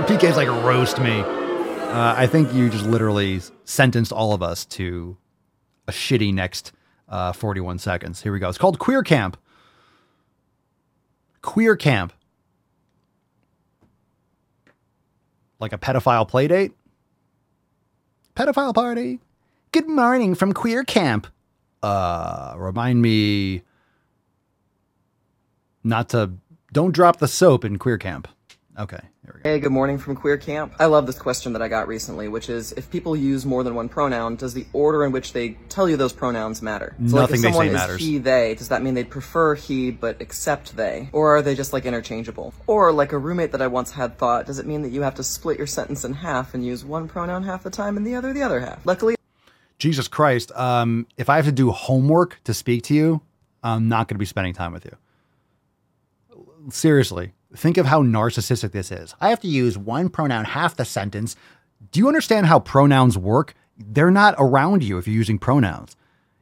Speaker 1: PK's like, roast me. Uh, I think you just literally sentenced all of us to a shitty next uh, 41 seconds. Here we go. It's called Queer Camp. Queer Camp. Like a pedophile playdate? Pedophile party. Good morning from Queer Camp. Uh, remind me not to, don't drop the soap in Queer Camp. Okay. Go.
Speaker 26: Hey, good morning from Queer Camp. I love this question that I got recently, which is if people use more than one pronoun, does the order in which they tell you those pronouns matter? So like
Speaker 1: Nothing
Speaker 26: if
Speaker 1: they
Speaker 26: someone
Speaker 1: say
Speaker 26: is
Speaker 1: matters.
Speaker 26: he, they, does that mean they'd prefer he but accept they? Or are they just like interchangeable? Or like a roommate that I once had thought, does it mean that you have to split your sentence in half and use one pronoun half the time and the other the other half? Luckily,
Speaker 1: Jesus Christ. Um, if I have to do homework to speak to you, I'm not going to be spending time with you. Seriously, think of how narcissistic this is. I have to use one pronoun half the sentence. Do you understand how pronouns work? They're not around you if you're using pronouns.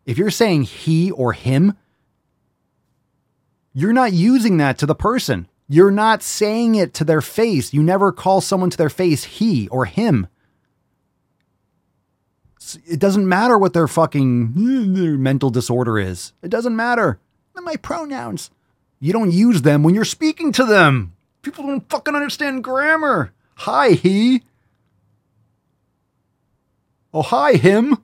Speaker 1: If you're saying he or him, you're not using that to the person. You're not saying it to their face. You never call someone to their face he or him. It doesn't matter what their fucking eh, their mental disorder is. It doesn't matter. My pronouns. You don't use them when you're speaking to them. People don't fucking understand grammar. Hi, he. Oh, hi, him.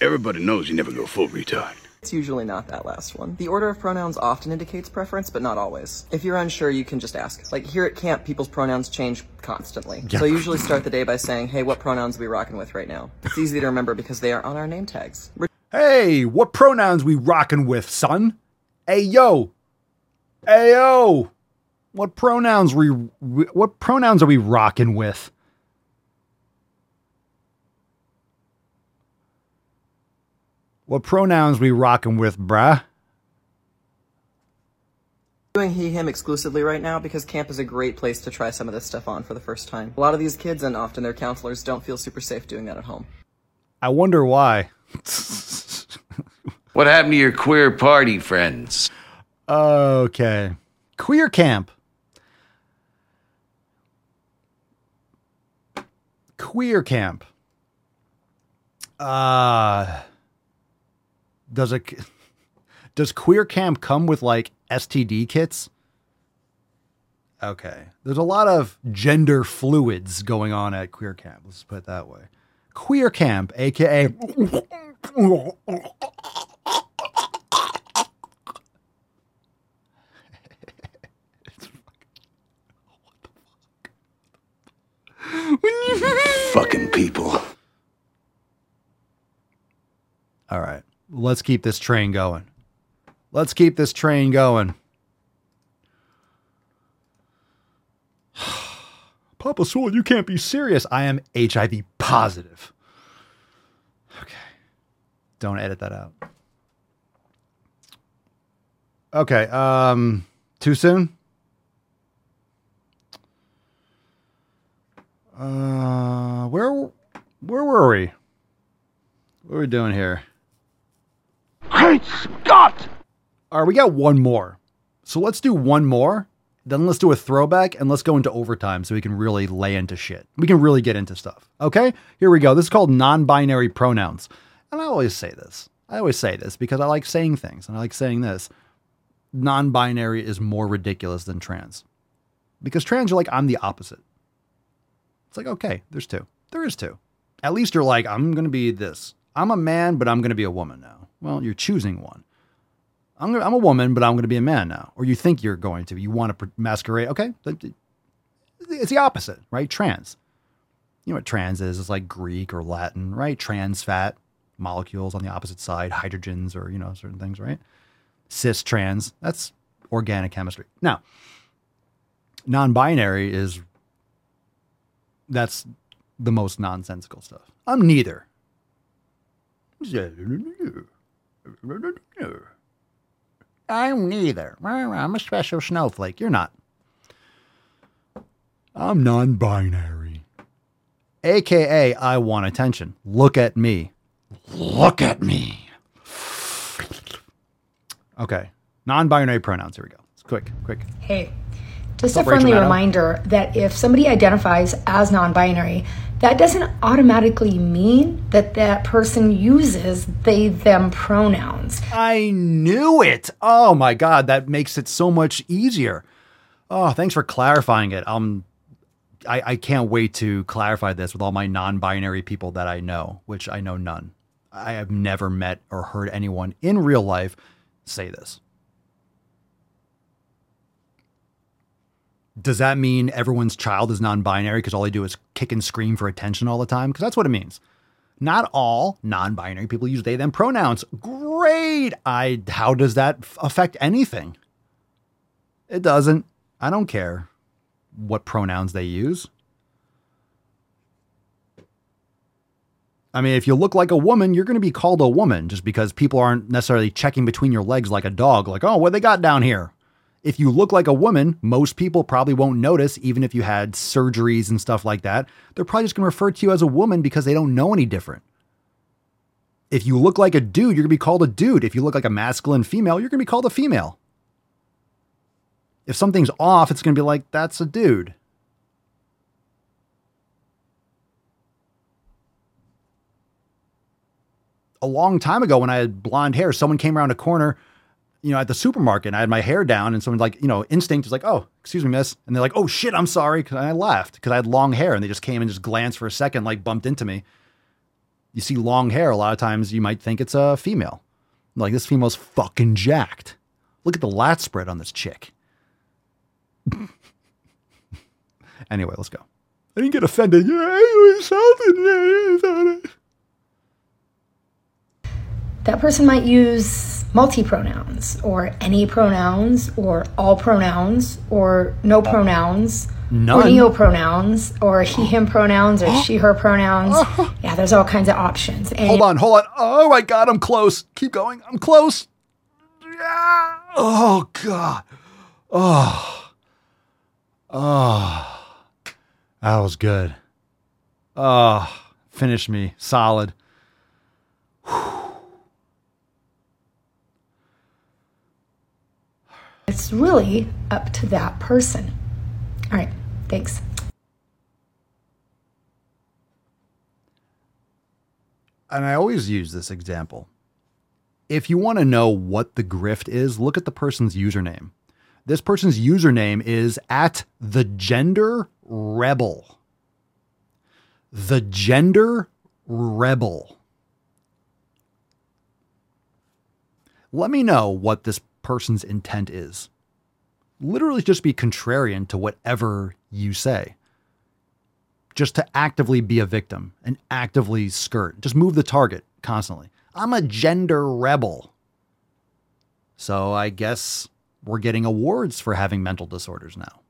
Speaker 27: Everybody knows you never go full retard.
Speaker 26: It's usually not that last one. The order of pronouns often indicates preference, but not always. If you're unsure, you can just ask. Like here at camp, people's pronouns change constantly.
Speaker 1: Yeah.
Speaker 26: So I usually start the day by saying, hey, what pronouns are we rocking with right now? It's easy to remember because they are on our name tags.
Speaker 1: Hey, what pronouns we rocking with, son? Hey, yo. Hey, yo. What pronouns we what pronouns are we rocking with? What pronouns we rocking with, bruh?
Speaker 26: doing he him exclusively right now because camp is a great place to try some of this stuff on for the first time. A lot of these kids and often their counselors don't feel super safe doing that at home.
Speaker 1: I wonder why.
Speaker 22: What happened to your queer party friends?
Speaker 1: Okay. Queer camp. Queer camp. Uh does it does queer camp come with like STD kits? Okay. There's a lot of gender fluids going on at queer camp. Let's put it that way. Queer camp, aka
Speaker 27: Fucking people.
Speaker 1: All right. Let's keep this train going. Let's keep this train going. Papa Soul, you can't be serious. I am HIV positive. Okay. Don't edit that out. Okay. Um, too soon? Uh, where where were we? What are we doing here?
Speaker 27: Great Scott!
Speaker 1: All right, we got one more. So let's do one more. Then let's do a throwback and let's go into overtime so we can really lay into shit. We can really get into stuff. Okay? Here we go. This is called non binary pronouns. And I always say this. I always say this because I like saying things and I like saying this. Non binary is more ridiculous than trans. Because trans are like, I'm the opposite. It's like, okay, there's two. There is two. At least you're like, I'm going to be this. I'm a man, but I'm going to be a woman now. Well, you're choosing one. I'm, gonna, I'm a woman, but I'm going to be a man now. Or you think you're going to. You want to masquerade. Okay. It's the opposite, right? Trans. You know what trans is? It's like Greek or Latin, right? Trans fat molecules on the opposite side, hydrogens or, you know, certain things, right? Cis trans. That's organic chemistry. Now, non binary is that's the most nonsensical stuff. I'm neither. I'm neither. I'm a special snowflake. You're not. I'm non binary. AKA, I want attention. Look at me. Look at me. Okay. Non binary pronouns. Here we go. It's quick, quick.
Speaker 28: Hey, just
Speaker 1: What's
Speaker 28: a friendly reminder that if somebody identifies as non binary, that doesn't automatically mean that that person uses they them pronouns.
Speaker 1: I knew it. Oh my God. That makes it so much easier. Oh, thanks for clarifying it. Um, I, I can't wait to clarify this with all my non binary people that I know, which I know none. I have never met or heard anyone in real life say this. Does that mean everyone's child is non binary because all they do is kick and scream for attention all the time? Because that's what it means. Not all non binary people use they them pronouns. Great. I how does that affect anything? It doesn't. I don't care what pronouns they use. I mean, if you look like a woman, you're going to be called a woman just because people aren't necessarily checking between your legs like a dog, like, oh, what they got down here? If you look like a woman, most people probably won't notice, even if you had surgeries and stuff like that. They're probably just going to refer to you as a woman because they don't know any different. If you look like a dude, you're going to be called a dude. If you look like a masculine female, you're going to be called a female. If something's off, it's going to be like, that's a dude. A long time ago, when I had blonde hair, someone came around a corner, you know, at the supermarket, and I had my hair down, and someone like, you know, instinct was like, "Oh, excuse me, miss," and they're like, "Oh shit, I'm sorry," because I laughed because I had long hair, and they just came and just glanced for a second, like bumped into me. You see long hair, a lot of times you might think it's a female. Like this female's fucking jacked. Look at the lat spread on this chick. anyway, let's go. I didn't get offended. Yeah, you insulted me.
Speaker 28: That person might use multi pronouns or any pronouns or all pronouns or no oh. pronouns.
Speaker 1: None.
Speaker 28: Or neopronouns or he him pronouns or oh. she her pronouns. Oh. Yeah, there's all kinds of options. And
Speaker 1: Hold on, hold on. Oh my god, I'm close. Keep going. I'm close. Yeah. Oh god. Oh. Oh. That was good. Oh, finish me solid.
Speaker 28: It's really up to that person. All right, thanks.
Speaker 1: and I always use this example. If you want to know what the grift is, look at the person's username. This person's username is at the gender rebel. The gender rebel. Let me know what this person's intent is. Literally, just be contrarian to whatever you say just to actively be a victim and actively skirt. Just move the target constantly. I'm a gender rebel. So I guess we're getting awards for having mental disorders now.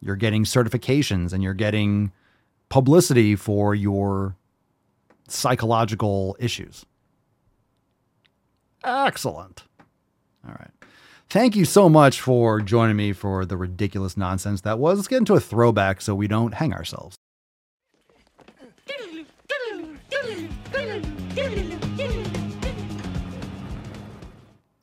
Speaker 1: You're getting certifications and you're getting publicity for your psychological issues. Excellent. All right. Thank you so much for joining me for the ridiculous nonsense that was. Let's get into a throwback so we don't hang ourselves.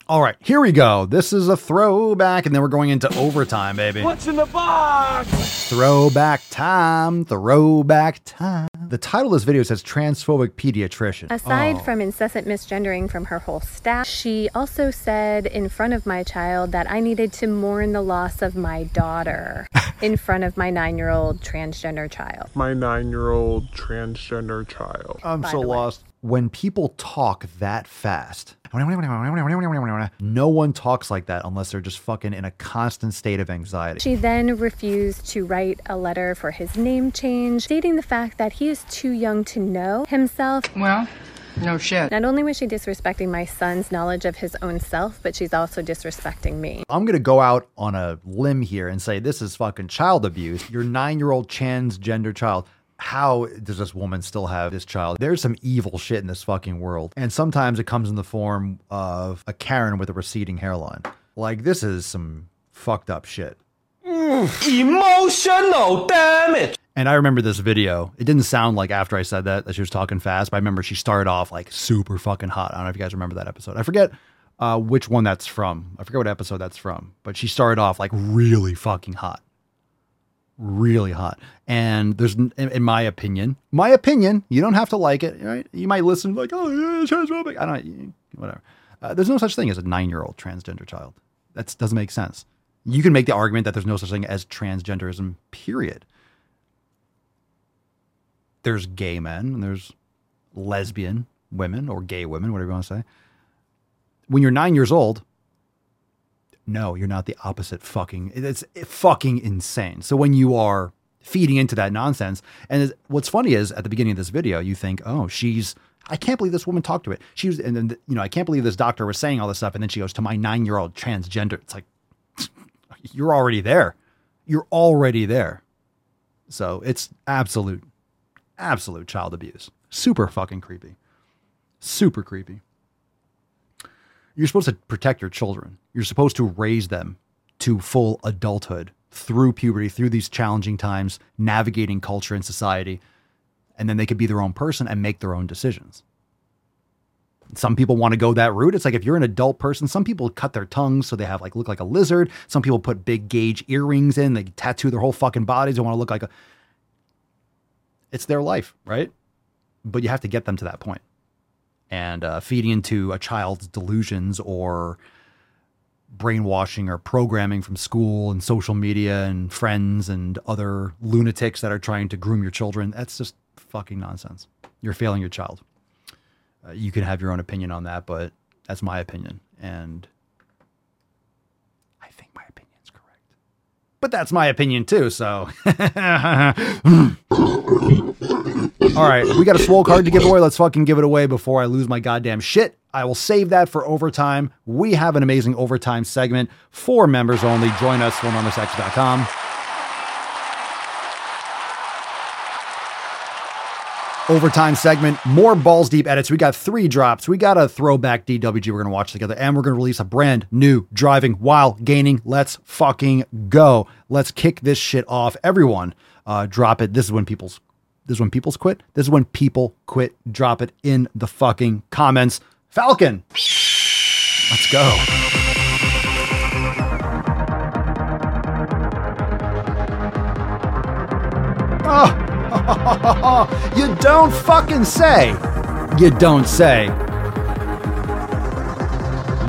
Speaker 1: All right, here we go. This is a throwback, and then we're going into overtime, baby.
Speaker 12: What's in the box?
Speaker 1: Throwback time, throwback time. The title of this video says transphobic pediatrician.
Speaker 29: Aside
Speaker 1: Oh.
Speaker 29: from incessant misgendering from her whole staff, she also said in front of my child that I needed to mourn the loss of my daughter in front of my nine year old transgender child.
Speaker 30: My nine year old transgender child.
Speaker 1: I'm so lost. When people talk that fast, no one talks like that unless they're just fucking in a constant state of anxiety.
Speaker 29: She then refused to write a letter for his name change, stating the fact that he is too young to know himself.
Speaker 6: Well, no shit.
Speaker 29: Not only was she disrespecting my son's knowledge of his own self, but she's also disrespecting me.
Speaker 1: I'm going to go out on a limb here and say this is fucking child abuse. Your nine year old transgender child. How does this woman still have this child? There's some evil shit in this fucking world. And sometimes it comes in the form of a Karen with a receding hairline. Like, this is some fucked up shit.
Speaker 12: Emotional damage.
Speaker 1: And I remember this video. It didn't sound like after I said that that she was talking fast, but I remember she started off like super fucking hot. I don't know if you guys remember that episode. I forget uh, which one that's from. I forget what episode that's from, but she started off like really fucking hot, really hot. And there's, in, my opinion, my opinion, you don't have to like it, right? You might listen like, oh yeah, transphobic. I don't, whatever. Uh, there's no such thing as a nine-year-old transgender child. That doesn't make sense. You can make the argument that there's no such thing as transgenderism. Period there's gay men and there's lesbian women or gay women, whatever you want to say. when you're nine years old, no, you're not the opposite fucking. It's fucking insane. So when you are feeding into that nonsense, and what's funny is at the beginning of this video, you think, oh, she's. I can't believe this woman talked to it. She was, and then you know, I can't believe this doctor was saying all this stuff, and then she goes to my nine year old transgender. It's like you're already there. You're already there. So it's absolute, absolute child abuse. Super fucking creepy. Super creepy. You're supposed to protect your children. You're supposed to raise them to full adulthood through puberty, through these challenging times, navigating culture and society. And then they could be their own person and make their own decisions. Some people want to go that route. It's like if you're an adult person, some people cut their tongues so they have like look like a lizard. Some people put big gauge earrings in, they tattoo their whole fucking bodies. They want to look like a it's their life, right? But you have to get them to that point. And uh, feeding into a child's delusions or brainwashing or programming from school and social media and friends and other lunatics that are trying to groom your children, that's just fucking nonsense. You're failing your child. Uh, you can have your own opinion on that, but that's my opinion. And I think my opinion's correct. But that's my opinion too, so. All right, we got a swole card to give away. Let's fucking give it away before I lose my goddamn shit. I will save that for overtime. We have an amazing overtime segment for members only. Join us, swolenormousx.com. overtime segment, more balls deep edits. We got three drops. We got a throwback DWG we're going to watch together, and we're going to release a brand new driving while gaining. Let's fucking go. Let's kick this shit off. Everyone, uh, drop it. This is when people's. This is when people's quit. This is when people quit. Drop it in the fucking comments. Falcon, let's go. Oh, you don't fucking say. You don't say.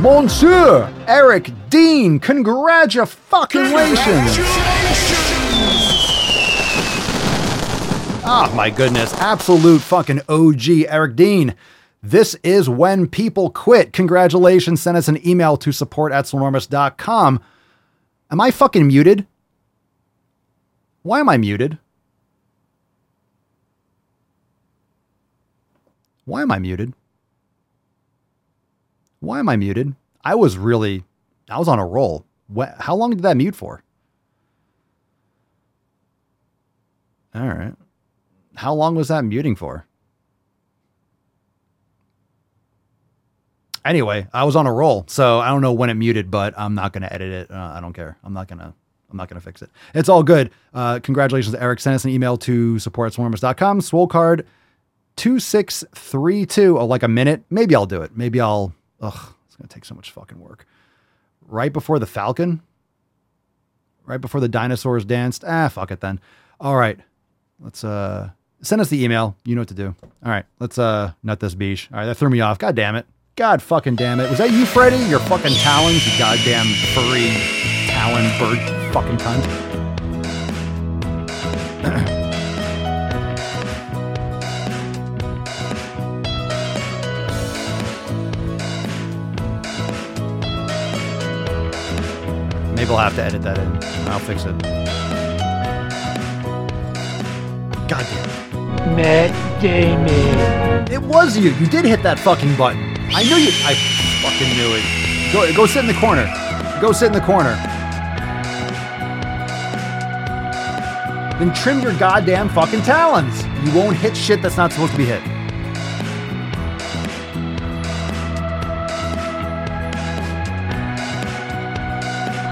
Speaker 1: Monsieur Eric Dean, congratulations. Oh my goodness. Absolute fucking OG Eric Dean. This is when people quit. Congratulations. Send us an email to support at swolenormous.com. Am I fucking muted? Why am I muted? Why am I muted? Why am I muted? I was really, I was on a roll. What, how long did that mute for? All right. How long was that muting for? Anyway, I was on a roll, so I don't know when it muted, but I'm not going to edit it. Uh, I don't care. I'm not going to. I'm not going to fix it. It's all good. Uh, congratulations, Eric. Send us an email to support at swolenormous.com. Swole card 2632. Oh, like a minute. Maybe I'll do it. Maybe I'll. Ugh, it's going to take so much fucking work. Right before the Falcon? Right before the dinosaurs danced? Ah, fuck it then. All right. Let's uh send us the email. You know what to do. All right. Let's uh nut this beach. All right. That threw me off. God damn it. God fucking damn it. Was that you, Freddy? Your fucking talons, you goddamn furry talon bird fucking cunt. Maybe I'll have to edit that in. I'll fix it. God damn.
Speaker 12: Matt Damon.
Speaker 1: It was you. You did hit that fucking button. I knew you. I fucking knew it. Go, go sit in the corner. Go sit in the corner. Then trim your goddamn fucking talons. You won't hit shit that's not supposed to be hit.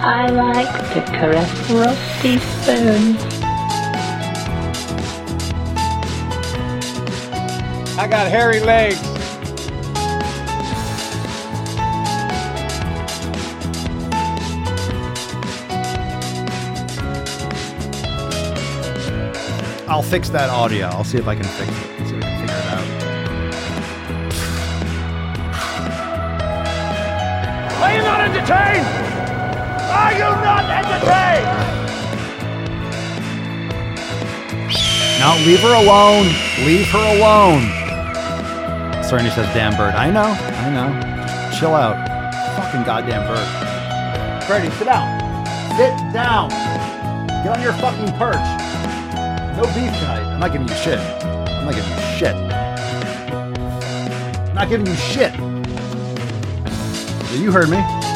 Speaker 18: I like to caress rusty spoons.
Speaker 12: I got hairy legs.
Speaker 1: I'll fix that audio. I'll see if I can fix it. See if I can figure it out.
Speaker 12: Are you not entertained? Are you not entertained?
Speaker 1: No, leave her alone. Leave her alone. Cerny says, damn bird. I know. I know. Chill out. fucking goddamn bird. Freddy, sit down. Sit down. Get on your fucking perch. No beef tonight. I'm not giving you shit. I'm not giving you shit. I'm not giving you shit. You heard me.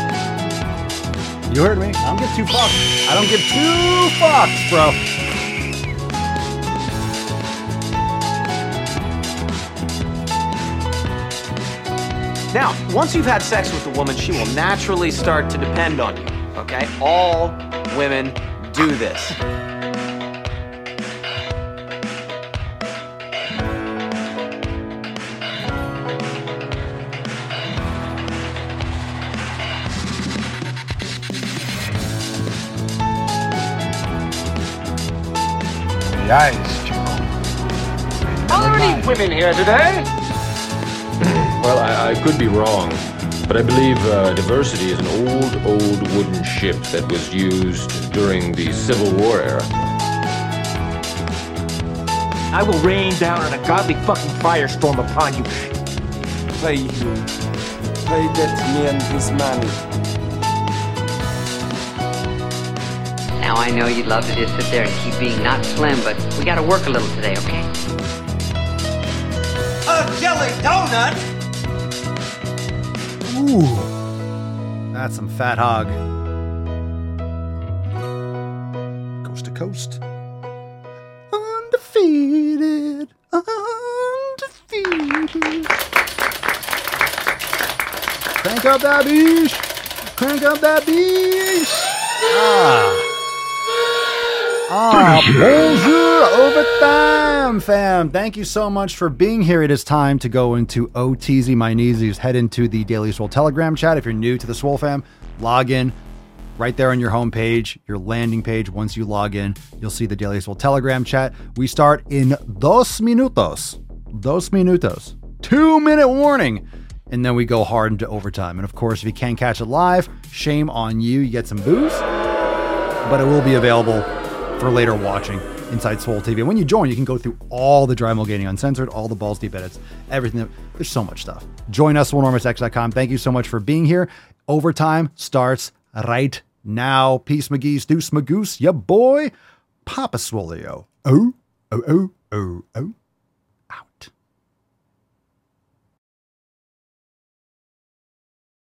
Speaker 1: You heard me. I don't give two fucks. I don't give two fucks, bro.
Speaker 31: Now, once you've had sex with a woman, she will naturally start to depend on you. Okay? All women do this.
Speaker 22: Eyes, Chico.
Speaker 17: Are there any women here today?
Speaker 25: Well, I, I could be wrong, but I believe uh, diversity is an old, old wooden ship that was used during the Civil War era.
Speaker 17: I will rain down on a godly fucking firestorm upon you.
Speaker 32: Pay you. Pay that man his money.
Speaker 6: Now I know you'd love to just sit there and keep being not slim, but we gotta work a little today, okay?
Speaker 20: A jelly donut?
Speaker 1: Ooh. That's some fat hog. Coast to coast. Undefeated. Undefeated. Crank up that beach. Crank up that beach. Ah. Ah, bonjour, overtime, fam. Thank you so much for being here. It is time to go into OTZ My Kneesies. Head into the Daily Swole Telegram chat. If you're new to the Swole fam, log in right there on your homepage, your landing page. Once you log in, you'll see the Daily Swole Telegram chat. We start in dos minutos. Dos minutos. Two minute warning. And then we go hard into overtime. And of course, if you can't catch it live, shame on you. You get some booze, but it will be available for later watching inside Swole TV. And when you join, you can go through all the Driving While Gaining Uncensored, all the Balls Deep edits, everything. There's so much stuff. Join us, SwolenormousX.com. Thank you so much for being here. Overtime starts right now. Peace, McGee's, Deuce, Magoose, ya boy, Papa Swolio. Oh, oh, oh, oh, oh.